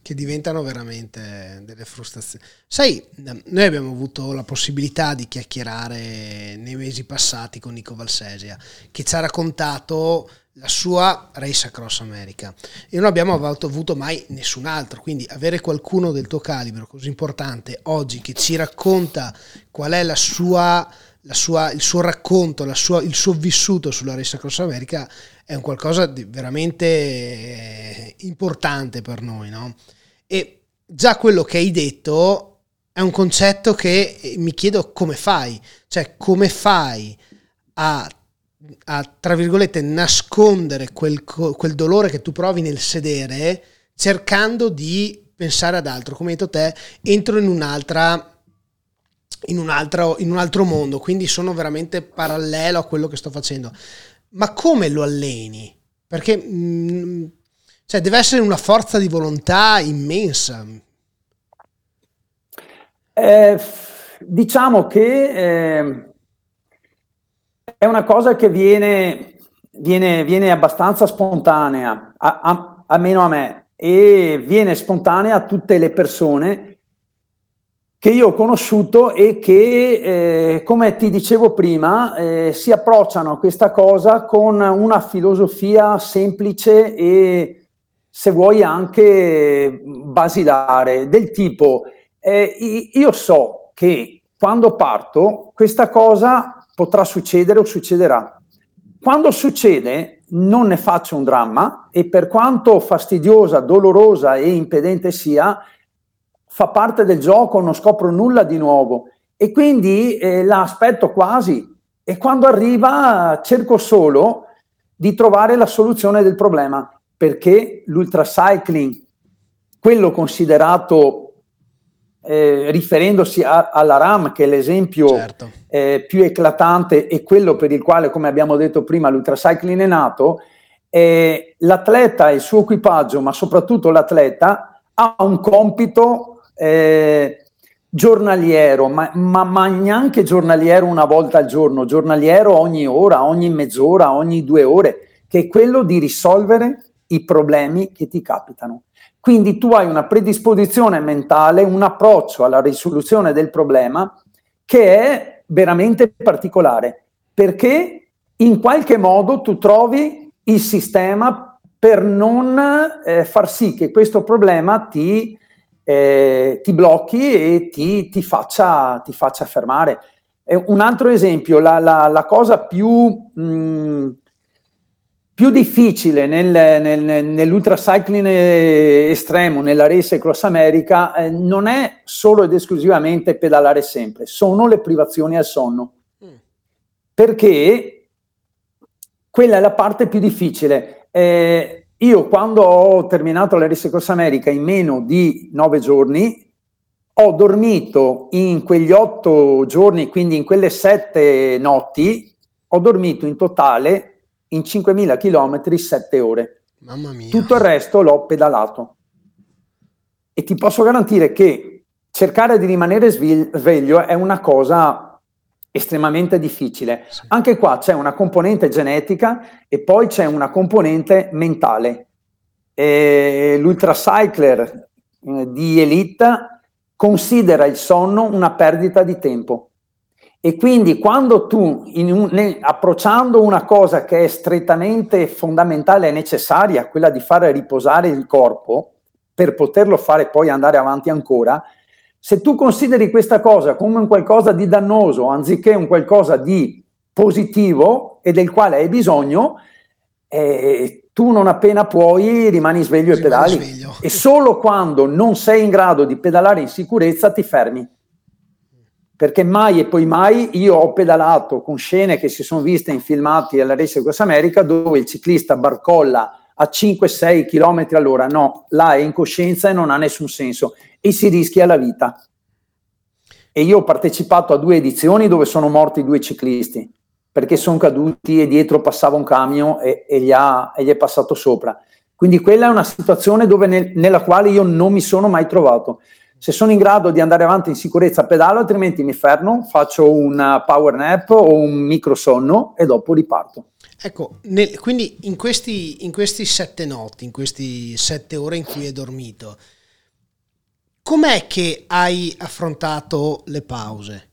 che diventano veramente delle frustrazioni. Sai, noi abbiamo avuto la possibilità di chiacchierare nei mesi passati con Nico Valsesia, che ci ha raccontato la sua Race Across America e non abbiamo avuto mai nessun altro, quindi avere qualcuno del tuo calibro così importante oggi che ci racconta qual è la sua, sua, il suo racconto, sua, il suo vissuto sulla Race Across America è un qualcosa di veramente eh, importante per noi, no? E già quello che hai detto è un concetto che eh, mi chiedo come fai, cioè come fai a, a tra virgolette, nascondere quel, quel dolore che tu provi nel sedere cercando di pensare ad altro. Come hai detto te, entro in un'altra in un, altro, in un altro mondo, quindi sono veramente parallelo a quello che sto facendo ma come lo alleni? Perché mh, mm, cioè, deve essere una forza di volontà immensa. Eh, diciamo che eh, è una cosa che viene, viene, viene abbastanza spontanea, a, a, almeno a me, e viene spontanea a tutte le persone che io ho conosciuto e che, eh, come ti dicevo prima, eh, si approcciano a questa cosa con una filosofia semplice e, se vuoi, anche basilare, del tipo, eh, io so che quando parto questa cosa potrà succedere o succederà. Quando succede non ne faccio un dramma e per quanto fastidiosa, dolorosa e impedente sia, fa parte del gioco, non scopro nulla di nuovo e quindi eh, la aspetto quasi e quando arriva cerco solo di trovare la soluzione del problema perché l'ultracycling, quello considerato eh, riferendosi a, alla RAM, che è l'esempio certo. eh, più eclatante e quello per il quale, come abbiamo detto prima, l'ultracycling è nato, eh, l'atleta e il suo equipaggio, ma soprattutto l'atleta, ha un compito eh, giornaliero, ma, ma, ma, neanche giornaliero una volta al giorno, giornaliero ogni ora, ogni mezz'ora, ogni due ore, che è quello di risolvere i problemi che ti capitano. Quindi tu hai una predisposizione mentale, un approccio alla risoluzione del problema che è veramente particolare, perché in qualche modo tu trovi il sistema per non eh, far sì che questo problema ti eh, ti blocchi e ti, ti, faccia, ti faccia fermare. Eh, un altro esempio, la, la, la cosa più, mh, mm, più difficile nel, nel, nell'ultracycling estremo, nella race Cross America, eh, non è solo ed esclusivamente pedalare sempre, sono le privazioni al sonno. Mm. Perché quella è la parte più difficile. Eh, io quando ho terminato la race Cross America in meno di nove giorni, ho dormito in quegli otto giorni, quindi in quelle sette notti, ho dormito in totale in 5.000 km 7 ore. Mamma mia. Tutto il resto l'ho pedalato. E ti posso garantire che cercare di rimanere sveglio è una cosa estremamente difficile. Sì. Anche qua c'è una componente genetica e poi c'è una componente mentale. E l'ultracycler eh, di Elite considera il sonno una perdita di tempo e quindi quando tu, un, ne, approcciando una cosa che è strettamente fondamentale e necessaria, quella di fare riposare il corpo, per poterlo fare poi andare avanti ancora, se tu consideri questa cosa come un qualcosa di dannoso, anziché un qualcosa di positivo e del quale hai bisogno, eh, tu non appena puoi rimani sveglio e pedali. Sveglio. E solo quando non sei in grado di pedalare in sicurezza ti fermi perché mai e poi mai io ho pedalato con scene che si sono viste in filmati alla Race Cross America dove il ciclista barcolla a 5-6 km all'ora, no, là è incoscienza e non ha nessun senso e si rischia la vita. E io ho partecipato a due edizioni dove sono morti due ciclisti perché sono caduti e dietro passava un camion e, e, gli, ha, e gli, è passato sopra. Quindi quella è una situazione nel, nella quale io non mi sono mai trovato. Se sono in grado di andare avanti in sicurezza pedalo, altrimenti mi fermo, faccio un power nap o un micro sonno e dopo riparto. Ecco, nel, quindi in questi, in questi sette notti, in queste sette ore in cui hai dormito, com'è che hai affrontato le pause?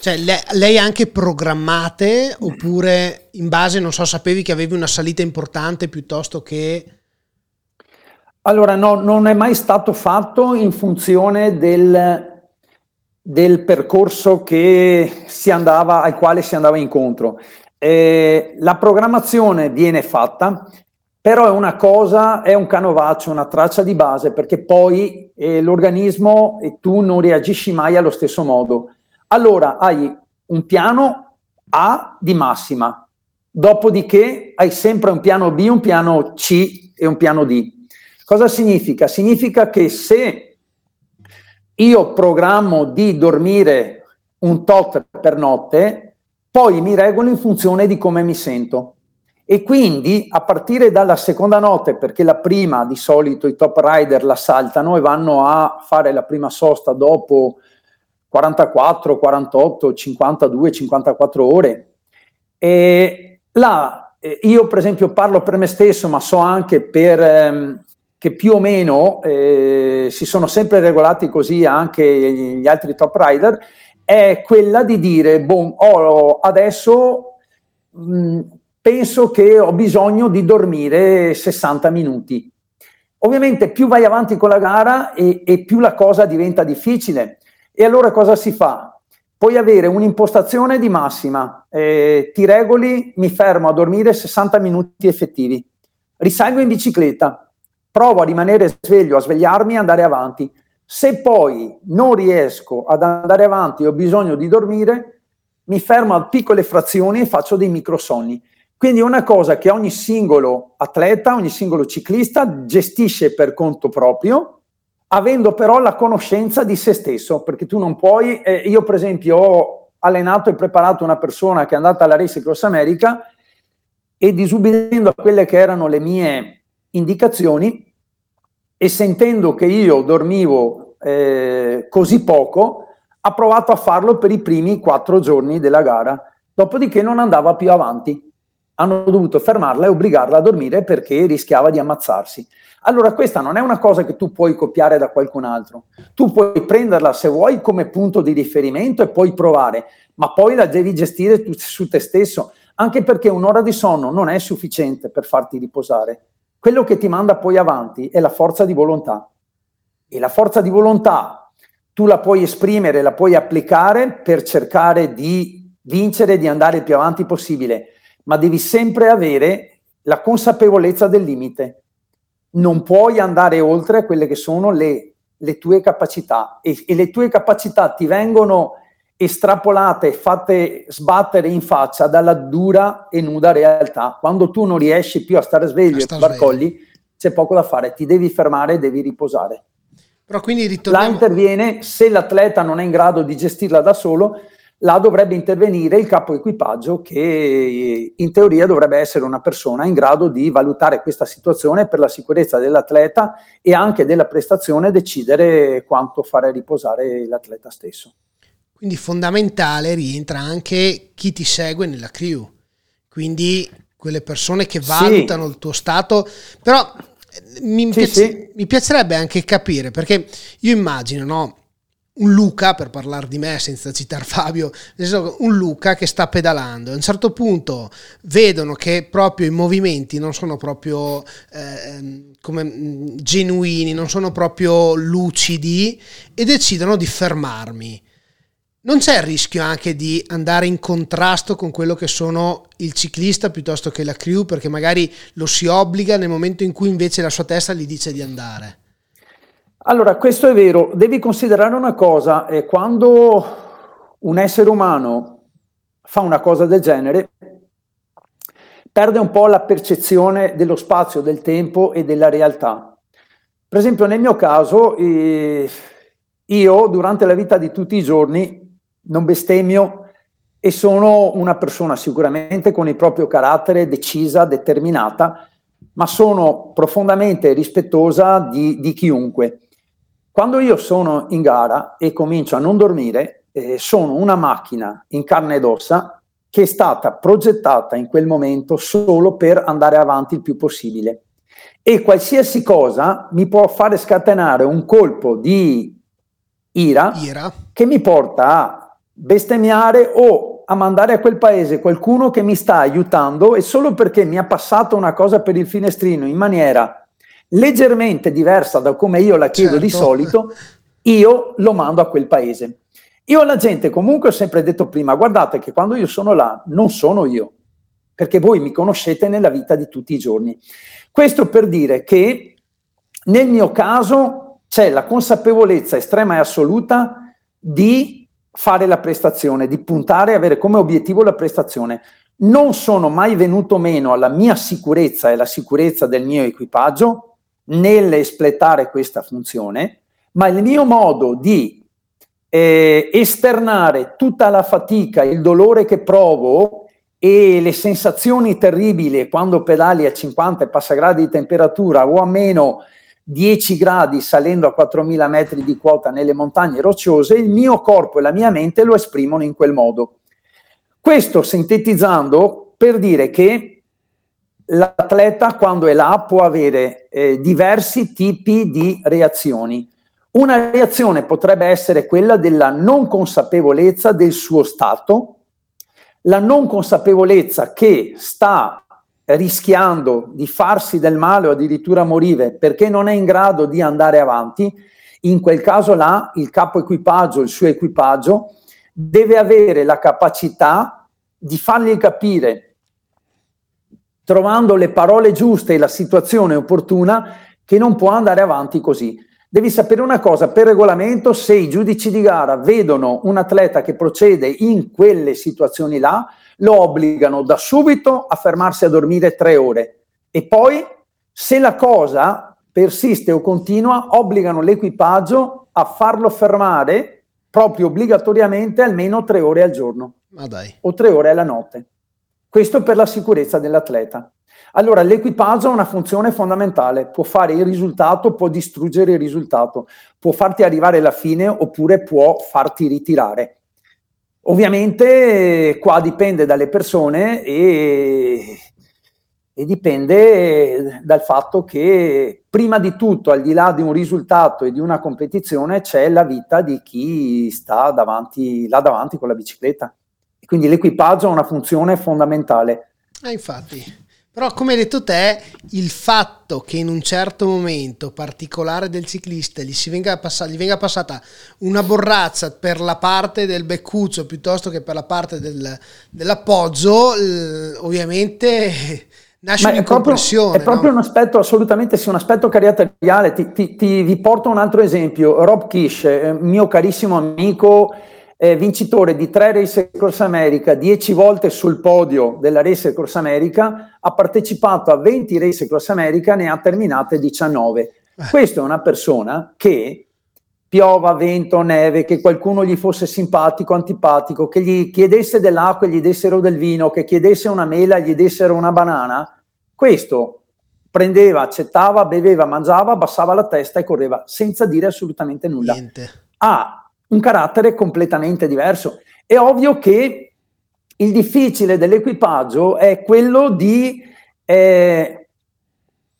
Cioè, le, lei anche programmate oppure in base, non so, sapevi che avevi una salita importante piuttosto che allora, no, non è mai stato fatto in funzione del, del percorso andava, al quale si andava incontro. Eh, la programmazione viene fatta, però è una cosa, è un canovaccio, una traccia di base, perché poi eh, l'organismo e tu non reagisci mai allo stesso modo. Allora hai un piano A di massima, dopodiché hai sempre un piano B, un piano C e un piano D. Cosa significa? Significa che se io programmo di dormire un tot per notte, poi mi regolo in funzione di come mi sento. E quindi a partire dalla seconda notte, perché la prima di solito i top rider la saltano e vanno a fare la prima sosta dopo 44, 48, 52, 54 ore. E là eh, io per esempio parlo per me stesso, ma so anche per ehm, che più o meno eh, si sono sempre regolati così anche gli altri top rider, è quella di dire, boh, oh, adesso penso che ho bisogno di dormire 60 minuti. Ovviamente più vai avanti con la gara e, e più la cosa diventa difficile. E allora cosa si fa? Puoi avere un'impostazione di massima, eh, ti regoli, mi fermo a dormire 60 minuti effettivi, risalgo in bicicletta, provo a rimanere sveglio, a svegliarmi e andare avanti. Se poi non riesco ad andare avanti e ho bisogno di dormire, mi fermo a piccole frazioni e faccio dei microsonni. Quindi è una cosa che ogni singolo atleta, ogni singolo ciclista gestisce per conto proprio, avendo però la conoscenza di se stesso, perché tu non puoi, eh, io per esempio ho allenato e preparato una persona che è andata alla Race Cross America e disubbidendo a quelle che erano le mie indicazioni, e sentendo che io dormivo eh, così poco, ha provato a farlo per i primi quattro giorni della gara, dopodiché non andava più avanti. Hanno dovuto fermarla e obbligarla a dormire perché rischiava di ammazzarsi. Allora questa non è una cosa che tu puoi copiare da qualcun altro. Tu puoi prenderla se vuoi come punto di riferimento e poi provare, ma poi la devi gestire tu, su te stesso, anche perché un'ora di sonno non è sufficiente per farti riposare. Quello che ti manda poi avanti è la forza di volontà. E la forza di volontà tu la puoi esprimere, la puoi applicare per cercare di vincere, di andare il più avanti possibile. Ma devi sempre avere la consapevolezza del limite. Non puoi andare oltre quelle che sono le, le tue capacità e, e le tue capacità ti vengono estrapolate, fatte sbattere in faccia dalla dura e nuda realtà. Quando tu non riesci più a stare sveglio e barcogli, c'è poco da fare, ti devi fermare e devi riposare. Però quindi ritorniamo... Là interviene, se l'atleta non è in grado di gestirla da solo, là dovrebbe intervenire il capo equipaggio che in teoria dovrebbe essere una persona in grado di valutare questa situazione per la sicurezza dell'atleta e anche della prestazione decidere quanto fare riposare l'atleta stesso. Quindi fondamentale rientra anche chi ti segue nella crew, quindi quelle persone che valutano sì. il tuo stato, però eh, mi, sì, piace, sì. mi, piacerebbe anche capire, perché io immagino, no? Un Luca, per parlare di me senza citare Fabio, un Luca che sta pedalando, a un certo punto vedono che proprio i movimenti non sono proprio eh, come, mm, genuini, non sono proprio lucidi e decidono di fermarmi non c'è il rischio anche di andare in contrasto con quello che sono il ciclista piuttosto che la crew, perché magari lo si obbliga nel momento in cui invece la sua testa gli dice di andare? Allora, questo è vero. Devi considerare una cosa, eh, quando un essere umano fa una cosa del genere, perde un po' la percezione dello spazio, del tempo e della realtà. Per esempio, nel mio caso, eh, io durante la vita di tutti i giorni non bestemmio e sono una persona sicuramente con il proprio carattere decisa, determinata, ma sono profondamente rispettosa di, di chiunque. Quando io sono in gara e comincio a non dormire, eh, sono una macchina in carne ed ossa che è stata progettata in quel momento solo per andare avanti il più possibile. E qualsiasi cosa mi può fare scatenare un colpo di ira, ira. che mi porta a bestemmiare o a mandare a quel paese qualcuno che mi sta aiutando e solo perché mi ha passato una cosa per il finestrino in maniera leggermente diversa da come io la chiedo certo. di solito, io lo mando a quel paese. Io alla gente comunque ho sempre detto prima, guardate che quando io sono là non sono io, perché voi mi conoscete nella vita di tutti i giorni. Questo per dire che nel mio caso c'è la consapevolezza estrema e assoluta di fare la prestazione, di puntare e avere come obiettivo la prestazione. Non sono mai venuto meno alla mia sicurezza e alla sicurezza del mio equipaggio nell'espletare questa funzione, ma il mio modo di eh, esternare tutta la fatica, il dolore che provo e le sensazioni terribili quando pedali a 50 e passa gradi di temperatura o a meno 10 gradi salendo a 4.000 metri di quota nelle montagne rocciose, il mio corpo e la mia mente lo esprimono in quel modo. Questo sintetizzando per dire che l'atleta quando è là può avere eh, diversi tipi di reazioni. Una reazione potrebbe essere quella della non consapevolezza del suo stato, la non consapevolezza che sta rischiando di farsi del male o addirittura morire perché non è in grado di andare avanti, in quel caso là il capo equipaggio, il suo equipaggio, deve avere la capacità di fargli capire, trovando le parole giuste e la situazione opportuna, che non può andare avanti così. Devi sapere una cosa, per regolamento, se i giudici di gara vedono un atleta che procede in quelle situazioni là, lo obbligano da subito a fermarsi a dormire tre ore e poi, se la cosa persiste o continua, obbligano l'equipaggio a farlo fermare proprio obbligatoriamente almeno tre ore al giorno o tre ore alla notte. Questo per la sicurezza dell'atleta. Allora, l'equipaggio ha una funzione fondamentale, può fare il risultato, può distruggere il risultato, può farti arrivare alla fine oppure può farti ritirare. Ovviamente qua dipende dalle persone e, e, dipende dal fatto che prima di tutto, al di là di un risultato e di una competizione, c'è la vita di chi sta davanti, là davanti con la bicicletta. Quindi l'equipaggio ha una funzione fondamentale. Eh, infatti, Però come hai detto te, il fatto che in un certo momento particolare del ciclista gli, venga, pass- gli venga passata una borrazza per la parte del beccuccio piuttosto che per la parte del, dell'appoggio, ovviamente nasce un'impressione. È proprio, è proprio no? un aspetto, assolutamente sì, un aspetto caratteriale. Ti, ti, ti, vi porto un altro esempio. Rob Kish, eh, mio carissimo amico, eh, vincitore di tre Race Cross America, dieci volte sul podio della Race Cross America, ha partecipato a 20 Race Cross America, ne ha terminate 19. Eh. Questa è una persona che piova, vento, neve, che qualcuno gli fosse simpatico, antipatico, che gli chiedesse dell'acqua e gli dessero del vino, che chiedesse una mela gli dessero una banana, questo prendeva, accettava, beveva, mangiava, abbassava la testa e correva senza dire assolutamente nulla. Niente. Ha un carattere completamente diverso. È ovvio che il difficile dell'equipaggio è quello di eh,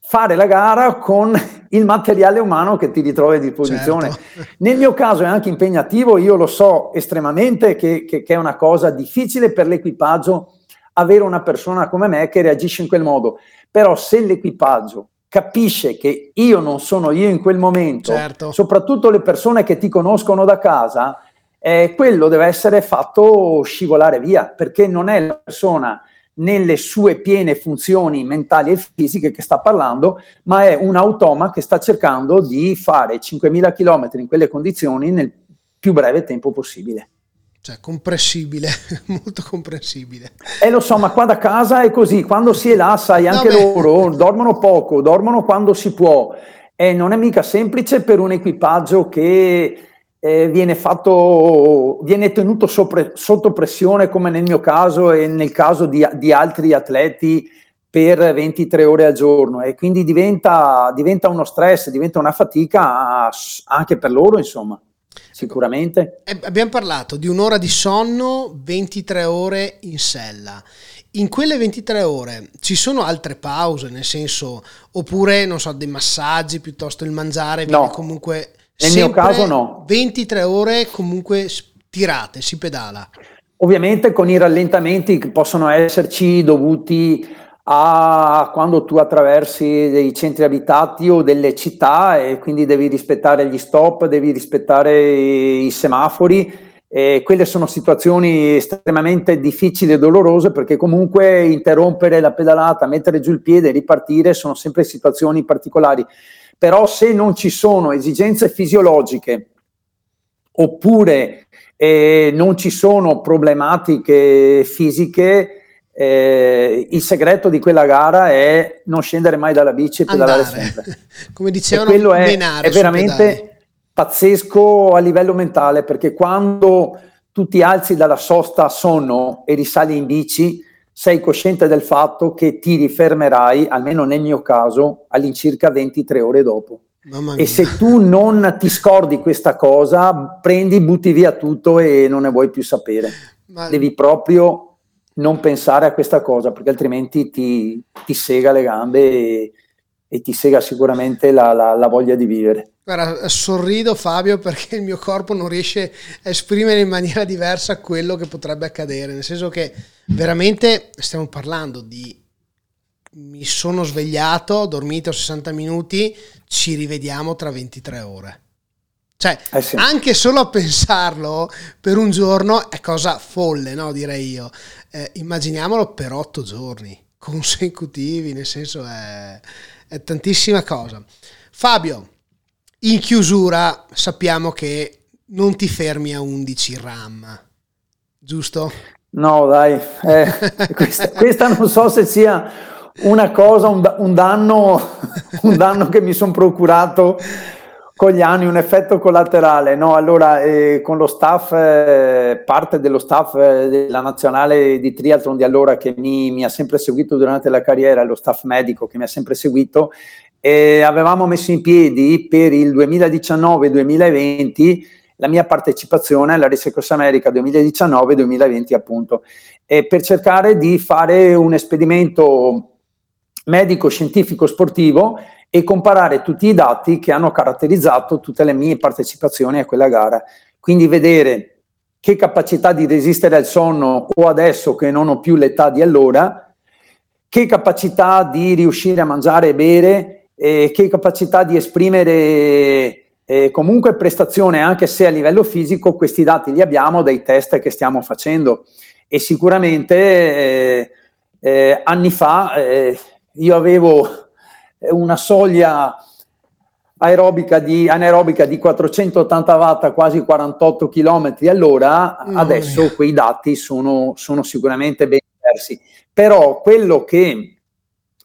fare la gara con il materiale umano che ti ritrovi a disposizione. Certo. Nel mio caso è anche impegnativo, io lo so estremamente che, che, che è una cosa difficile per l'equipaggio avere una persona come me che reagisce in quel modo, però se l'equipaggio capisce che io non sono io in quel momento, certo. soprattutto le persone che ti conoscono da casa, eh, quello deve essere fatto scivolare via, perché non è la persona nelle sue piene funzioni mentali e fisiche che sta parlando, ma è un automa che sta cercando di fare 5.000 km in quelle condizioni nel più breve tempo possibile. Cioè, comprensibile, molto comprensibile. E eh, lo so, ma qua da casa è così, quando si è là, sai, anche no, loro dormono poco, dormono quando si può. E non è mica semplice per un equipaggio che eh, viene, fatto, viene tenuto sopra, sotto pressione, come nel mio caso e nel caso di, di altri atleti, per 23 ore al giorno. E quindi diventa, diventa uno stress, diventa una fatica anche per loro, insomma sicuramente. Eh, abbiamo parlato di un'ora di sonno, 23 ore in sella. In quelle 23 ore ci sono altre pause, nel senso, oppure, non so, dei massaggi piuttosto il mangiare no. comunque... Nel mio caso no. 23 ore comunque tirate, si pedala. Ovviamente con i rallentamenti che possono esserci dovuti a quando tu attraversi dei centri abitati o delle città e quindi devi rispettare gli stop, devi rispettare i semafori. E quelle sono situazioni estremamente difficili e dolorose perché comunque interrompere la pedalata, mettere giù il piede e ripartire sono sempre situazioni particolari. Però se non ci sono esigenze fisiologiche oppure eh, non ci sono problematiche fisiche, eh, il segreto di quella gara è non scendere mai dalla bici e pedalare Andare. sempre. Come dicevano, e è, è veramente pazzesco a livello mentale perché quando tu ti alzi dalla sosta a sonno e risali in bici, sei cosciente del fatto che ti rifermerai, almeno nel mio caso, all'incirca 23 ore dopo. E se tu non ti scordi questa cosa, prendi, butti via tutto e non ne vuoi più sapere. Ma... Devi proprio non pensare a questa cosa perché altrimenti ti, ti sega le gambe e, e ti sega sicuramente la, la, la, voglia di vivere. Guarda, sorrido Fabio perché il mio corpo non riesce a esprimere in maniera diversa quello che potrebbe accadere, nel senso che veramente stiamo parlando di mi sono svegliato, ho dormito 60 minuti, ci rivediamo tra 23 ore. Cioè, eh sì. anche solo a pensarlo per un giorno è cosa folle, no? Direi io. Eh, immaginiamolo per otto giorni consecutivi, nel senso è, è tantissima cosa. Fabio, in chiusura sappiamo che non ti fermi a 11 RAM, giusto? No, dai, eh, questa, questa, non so se sia una cosa, un, un danno, un danno che mi sono procurato con gli anni un effetto collaterale, no? Allora, eh, con lo staff, eh, parte dello staff eh, della nazionale di triathlon di allora che mi, mi, ha sempre seguito durante la carriera, lo staff medico che mi ha sempre seguito, avevamo messo in piedi per il 2019-2020 la mia partecipazione alla Race Cross America 2019-2020 appunto, per cercare di fare un esperimento medico, scientifico, sportivo e comparare tutti i dati che hanno caratterizzato tutte le mie partecipazioni a quella gara. Quindi vedere che capacità di resistere al sonno ho adesso che non ho più l'età di allora che capacità di riuscire a mangiare e bere, eh, che capacità di esprimere eh, comunque prestazione, anche se a livello fisico, questi dati li abbiamo dai test che stiamo facendo. E sicuramente eh, eh, anni fa eh, io avevo una soglia aerobica di, anaerobica di 480 watt quasi 48 km all'ora, no, adesso quei dati sono, sono sicuramente ben diversi. Però quello che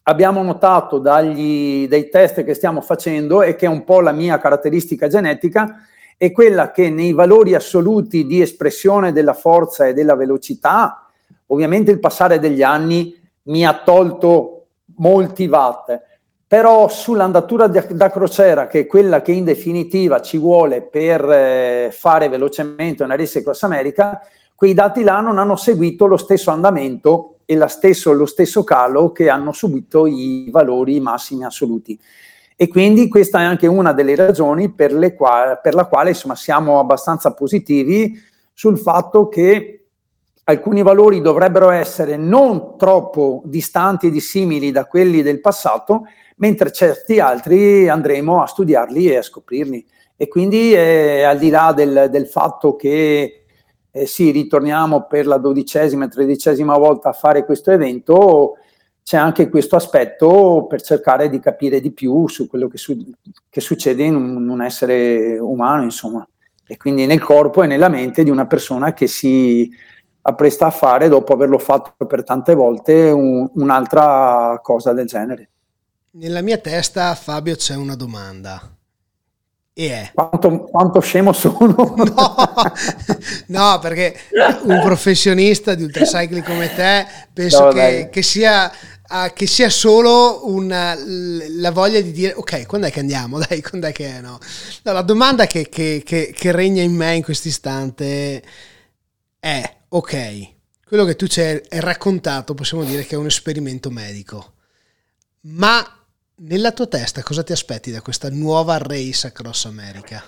abbiamo notato dagli, dai test che stiamo facendo e che è un po' la mia caratteristica genetica, è quella che nei valori assoluti di espressione della forza e della velocità, ovviamente il passare degli anni mi ha tolto molti watt, però sull'andatura da crociera, che è quella che in definitiva ci vuole per eh, fare velocemente una race cross America, quei dati là non hanno seguito lo stesso andamento e stesso, lo stesso calo che hanno subito i valori massimi assoluti. E quindi questa è anche una delle ragioni per, qua- per la quale insomma, siamo abbastanza positivi sul fatto che alcuni valori dovrebbero essere non troppo distanti e dissimili da quelli del passato, mentre certi altri andremo a studiarli e a scoprirli. E quindi eh, al di là del, del fatto che eh, sì, ritorniamo per la dodicesima e tredicesima volta a fare questo evento, c'è anche questo aspetto per cercare di capire di più su quello che, su- che succede in un, in un, essere umano, insomma, e quindi nel corpo e nella mente di una persona che si appresta a fare, dopo averlo fatto per tante volte, un, un'altra cosa del genere. Nella mia testa, Fabio, c'è una domanda. E è... Quanto, quanto scemo sono? No, no, perché un professionista di ultracycling come te penso no, che, che, sia, uh, che, sia, solo una, la voglia di dire ok, quando è che andiamo? Dai, quando è che è? No? no la domanda che, che, regna in me in questo istante è ok, quello che tu ci hai raccontato possiamo dire che è un esperimento medico, ma nella tua testa cosa ti aspetti da questa nuova race across America?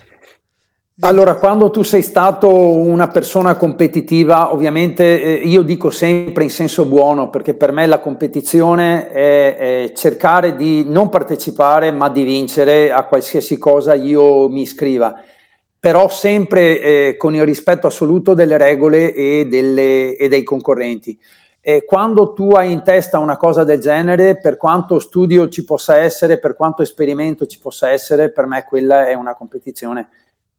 Allora, quando tu sei stato una persona competitiva, ovviamente eh, io dico sempre in senso buono, perché per me la competizione è, è, cercare di non partecipare, ma di vincere a qualsiasi cosa io mi iscriva, però sempre eh, con il rispetto assoluto delle regole e, delle, e dei concorrenti. E quando tu hai in testa una cosa del genere, per quanto studio ci possa essere, per quanto esperimento ci possa essere, per me quella è una competizione.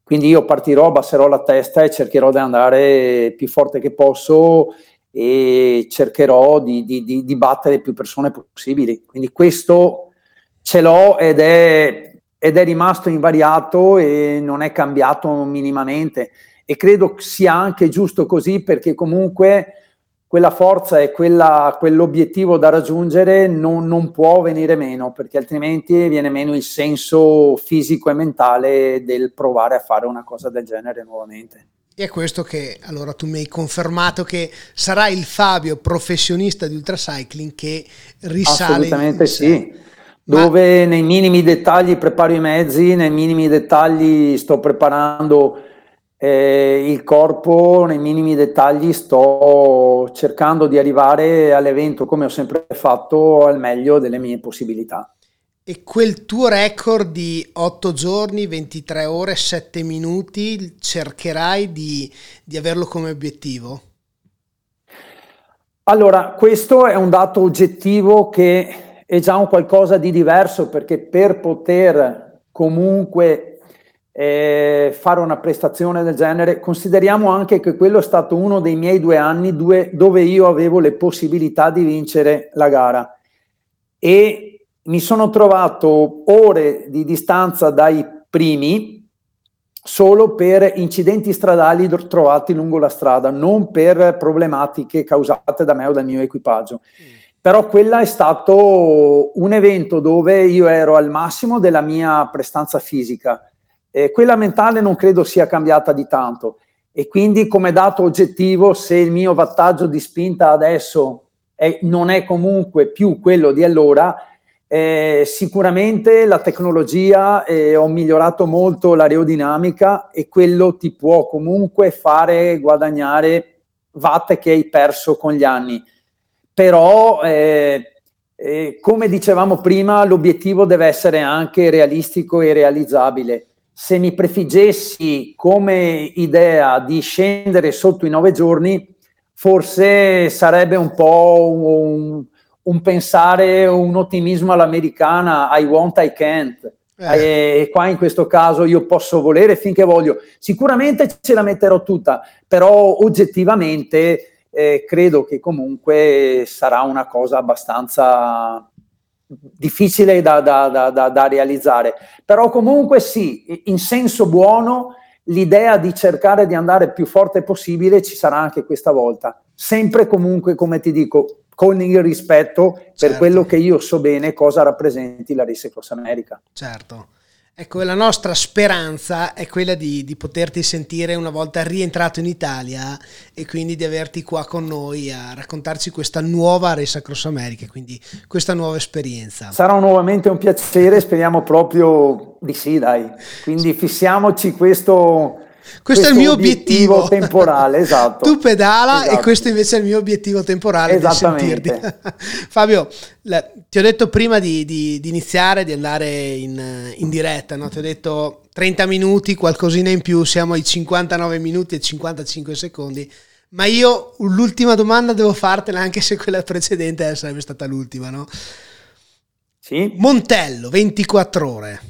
Quindi io partirò, abbasserò la testa e cercherò di andare più forte che posso e cercherò di, di, di, di battere più persone possibili. Quindi questo ce l'ho ed è, ed è rimasto invariato e non è cambiato minimamente. E credo sia anche giusto così perché comunque quella forza e quella, quell'obiettivo da raggiungere non, non, può venire meno, perché altrimenti viene meno il senso fisico e mentale del provare a fare una cosa del genere nuovamente. E è questo che allora tu mi hai confermato che sarà il Fabio professionista di ultracycling che risale. Assolutamente sì. Dove Ma... nei minimi dettagli preparo i mezzi, nei minimi dettagli sto preparando eh, il corpo nei minimi dettagli sto cercando di arrivare all'evento come ho sempre fatto al meglio delle mie possibilità. E quel tuo record di 8 giorni, 23 ore, 7 minuti, cercherai di, di averlo come obiettivo? Allora, questo è un dato oggettivo che è già un qualcosa di diverso perché per poter comunque eh, fare una prestazione del genere. Consideriamo anche che quello è stato uno dei miei due anni due, dove io avevo le possibilità di vincere la gara e mi sono trovato ore di distanza dai primi solo per incidenti stradali trovati lungo la strada, non per problematiche causate da me o dal mio equipaggio. Mm. Però quella è stato un evento dove io ero al massimo della mia prestanza fisica eh, quella mentale non credo sia cambiata di tanto e quindi come dato oggettivo se il mio vantaggio di spinta adesso è, non è comunque più quello di allora, eh, sicuramente la tecnologia, eh, ho migliorato molto l'aerodinamica e quello ti può comunque fare guadagnare watt che hai perso con gli anni. Però eh, eh, come dicevamo prima, l'obiettivo deve essere anche realistico e realizzabile. Se mi prefiggessi come idea di scendere sotto i nove giorni, forse sarebbe un po' un, un pensare, un ottimismo all'americana, I want, I can't. Eh. E qua in questo caso io posso volere finché voglio. Sicuramente ce la metterò tutta, però oggettivamente eh, credo che comunque sarà una cosa abbastanza difficile da, da, da, da, realizzare. Però comunque sì, in senso buono, l'idea di cercare di andare più forte possibile ci sarà anche questa volta. Sempre comunque, come ti dico, con il rispetto per certo. quello che io so bene cosa rappresenti la Race Cross America. Certo. Ecco, la nostra speranza è quella di, di, poterti sentire una volta rientrato in Italia e quindi di averti qua con noi a raccontarci questa nuova Race Cross America, quindi questa nuova esperienza. Sarà nuovamente un piacere, speriamo proprio di sì, dai. Quindi fissiamoci questo, questo, è il mio obiettivo, obiettivo temporale, esatto. tu pedala esatto. e questo invece è il mio obiettivo temporale di sentirti. Fabio, la, ti ho detto prima di, di, di iniziare, di andare in, in diretta, no? ti ho detto 30 minuti, qualcosina in più, siamo ai 59 minuti e 55 secondi. Ma io l'ultima domanda devo fartela, anche se quella precedente sarebbe stata l'ultima, no? Sì. Montello, 24 ore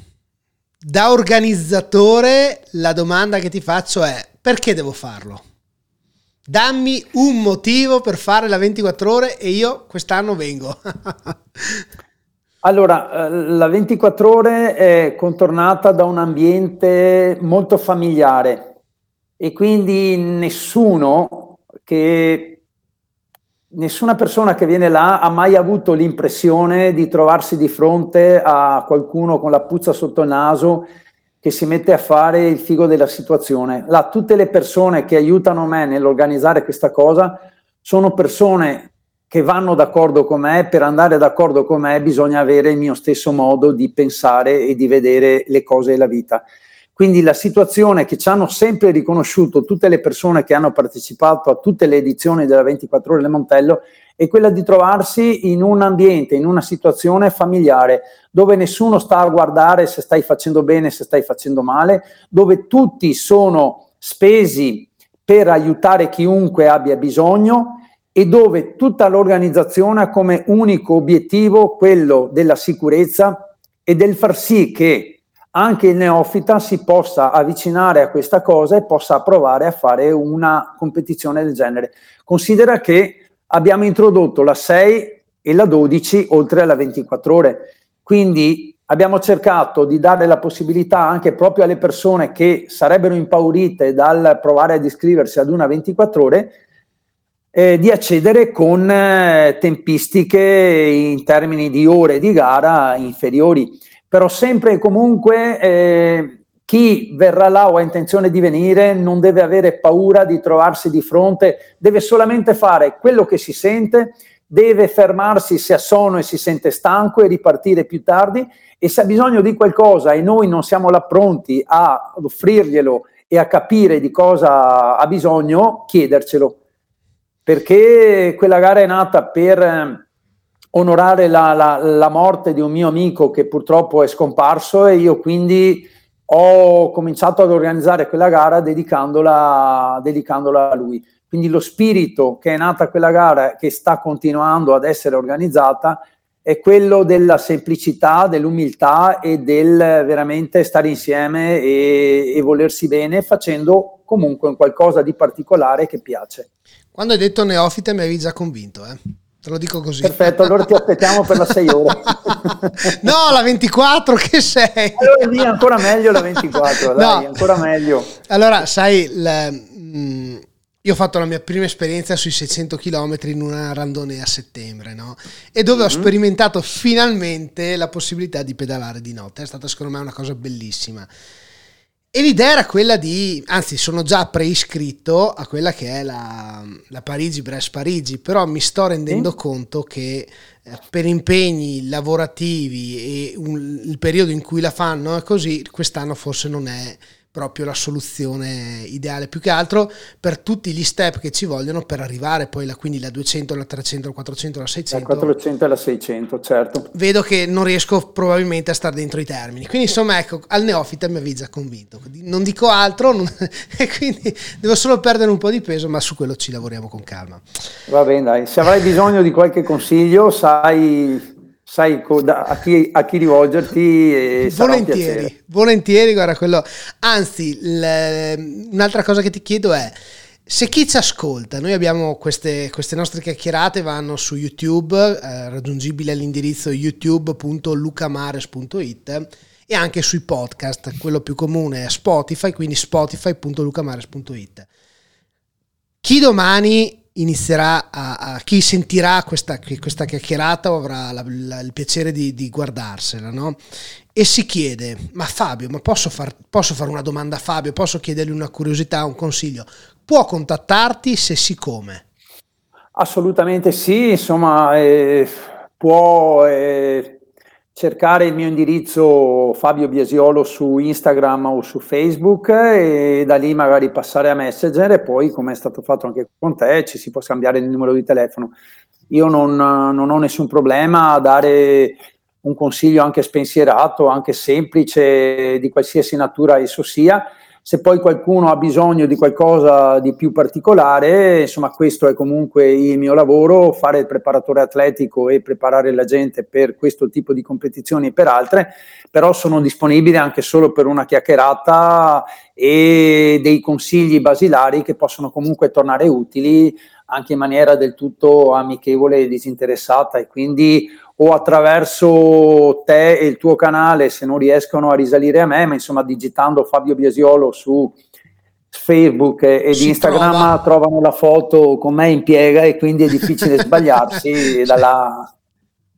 da organizzatore la domanda che ti faccio è perché devo farlo? Dammi un motivo per fare la 24 ore e io quest'anno vengo. allora, eh, la 24 ore è contornata da un ambiente molto familiare e quindi nessuno che nessuna persona che viene là ha mai avuto l'impressione di trovarsi di fronte a qualcuno con la puzza sotto il naso che si mette a fare il figo della situazione. Là tutte le persone che aiutano me nell'organizzare questa cosa sono persone che vanno d'accordo con me, per andare d'accordo con me bisogna avere il mio stesso modo di pensare e di vedere le cose e la vita. Quindi la situazione che ci hanno sempre riconosciuto tutte le persone che hanno partecipato a tutte le edizioni della 24 ore del Montello è quella di trovarsi in un ambiente, in una situazione familiare, dove nessuno sta a guardare se stai facendo bene, se stai facendo male, dove tutti sono spesi per aiutare chiunque abbia bisogno e dove tutta l'organizzazione ha come unico obiettivo quello della sicurezza e del far sì che anche il neofita si possa avvicinare a questa cosa e possa provare a fare una competizione del genere. Considera che abbiamo introdotto la 6 e la 12 oltre alla 24 ore, quindi abbiamo cercato di dare la possibilità anche proprio alle persone che sarebbero impaurite dal provare ad iscriversi ad una 24 ore eh, di accedere con eh, tempistiche in termini di ore di gara inferiori però sempre e comunque eh, chi verrà là o ha intenzione di venire non deve avere paura di trovarsi di fronte, deve solamente fare quello che si sente, deve fermarsi se ha sonno e si sente stanco e ripartire più tardi e se ha bisogno di qualcosa e noi non siamo là pronti a offrirglielo e a capire di cosa ha bisogno, chiedercelo. Perché quella gara è nata per onorare la, la, la, morte di un mio amico che purtroppo è scomparso e io quindi ho cominciato ad organizzare quella gara dedicandola, dedicandola a lui. Quindi lo spirito che è nata quella gara, che sta continuando ad essere organizzata, è quello della semplicità, dell'umiltà e del veramente stare insieme e, e volersi bene facendo comunque qualcosa di particolare che piace. Quando hai detto neofite mi avevi già convinto, eh? Te lo dico così. Perfetto, allora ti aspettiamo per la 6 ore. no, la 24 che sei. Allora lì ancora meglio la 24, dai, no. ancora meglio. Allora, sai, la, mh, mm, io ho fatto la mia prima esperienza sui 600 km in una randonnée a settembre, no? E dove mm-hmm. ho sperimentato finalmente la possibilità di pedalare di notte. È stata secondo me una cosa bellissima. E l'idea era quella di, anzi sono già preiscritto a quella che è la, la Parigi-Brest-Parigi, però mi sto rendendo sì. conto che eh, per impegni lavorativi e un, il periodo in cui la fanno è così, quest'anno forse non è proprio la soluzione ideale, più che altro per tutti gli step che ci vogliono per arrivare poi la, quindi la 200, la 300, la 400, la 600. La 400 e la 600, certo. Vedo che non riesco probabilmente a stare dentro i termini, quindi insomma ecco, al neofita mi aveva già convinto, non dico altro non, e quindi devo solo perdere un po' di peso, ma su quello ci lavoriamo con calma. Va bene, dai, se avrai bisogno di qualche consiglio sai sai a chi, a chi rivolgerti e volentieri, volentieri, guarda quello. Anzi, un'altra cosa che ti chiedo è se chi ci ascolta, noi abbiamo queste, queste nostre chiacchierate, vanno su YouTube, eh, raggiungibile all'indirizzo youtube.lucamares.it e anche sui podcast, quello più comune è Spotify, quindi spotify.lucamares.it. Chi domani inizierà a, a chi sentirà questa, questa, chiacchierata avrà la, la, il piacere di, di guardarsela, no? E si chiede, ma Fabio, ma posso, far, posso fare una domanda a Fabio? Posso chiedergli una curiosità, un consiglio? Può contattarti se sì come? Assolutamente sì, insomma, eh, può... Eh cercare il mio indirizzo Fabio Biasiolo su Instagram o su Facebook e da lì magari passare a Messenger e poi come è stato fatto anche con te ci si può scambiare il numero di telefono. Io non, non ho nessun problema a dare un consiglio anche spensierato, anche semplice, di qualsiasi natura esso sia se poi qualcuno ha bisogno di qualcosa di più particolare, insomma questo è comunque il mio lavoro, fare il preparatore atletico e preparare la gente per questo tipo di competizioni e per altre, però sono disponibile anche solo per una chiacchierata e dei consigli basilari che possono comunque tornare utili anche in maniera del tutto amichevole e disinteressata e quindi o attraverso te e il tuo canale se non riescono a risalire a me, ma insomma digitando Fabio Biasiolo su Facebook ed Instagram trova. trovano la foto con me in piega e quindi è difficile sbagliarsi da là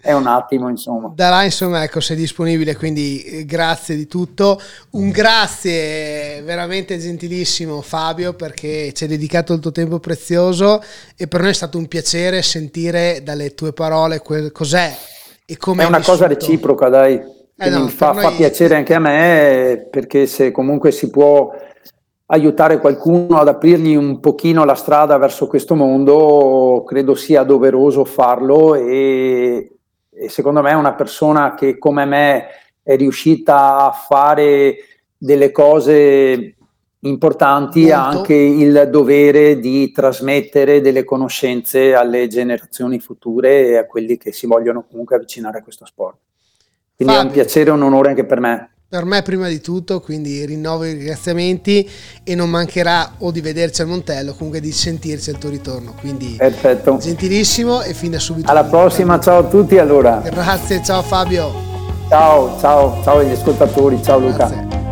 è un attimo insomma. Da là insomma ecco sei disponibile quindi eh, grazie di tutto. Un grazie veramente gentilissimo Fabio perché ci hai dedicato il tuo tempo prezioso e per noi è stato un piacere sentire dalle tue parole quel, cos'è e come è una cosa reciproca dai. Eh no, fa, noi... fa piacere anche a me perché se comunque si può aiutare qualcuno ad aprirgli un pochino la strada verso questo mondo, credo sia doveroso farlo e, e secondo me una persona che come me è riuscita a fare delle cose importanti ha anche il dovere di trasmettere delle conoscenze alle generazioni future e a quelli che si vogliono comunque avvicinare a questo sport. Quindi Fabio, è un piacere e un onore anche per me. Per me prima di tutto, quindi rinnovo i ringraziamenti e non mancherà o di vederci al Montello, comunque di sentirci al tuo ritorno. Quindi Perfetto. gentilissimo e fin da subito. Alla prossima, ciao a tutti allora. Grazie, ciao Fabio. Ciao, ciao, ciao agli ascoltatori, ciao Grazie. Luca.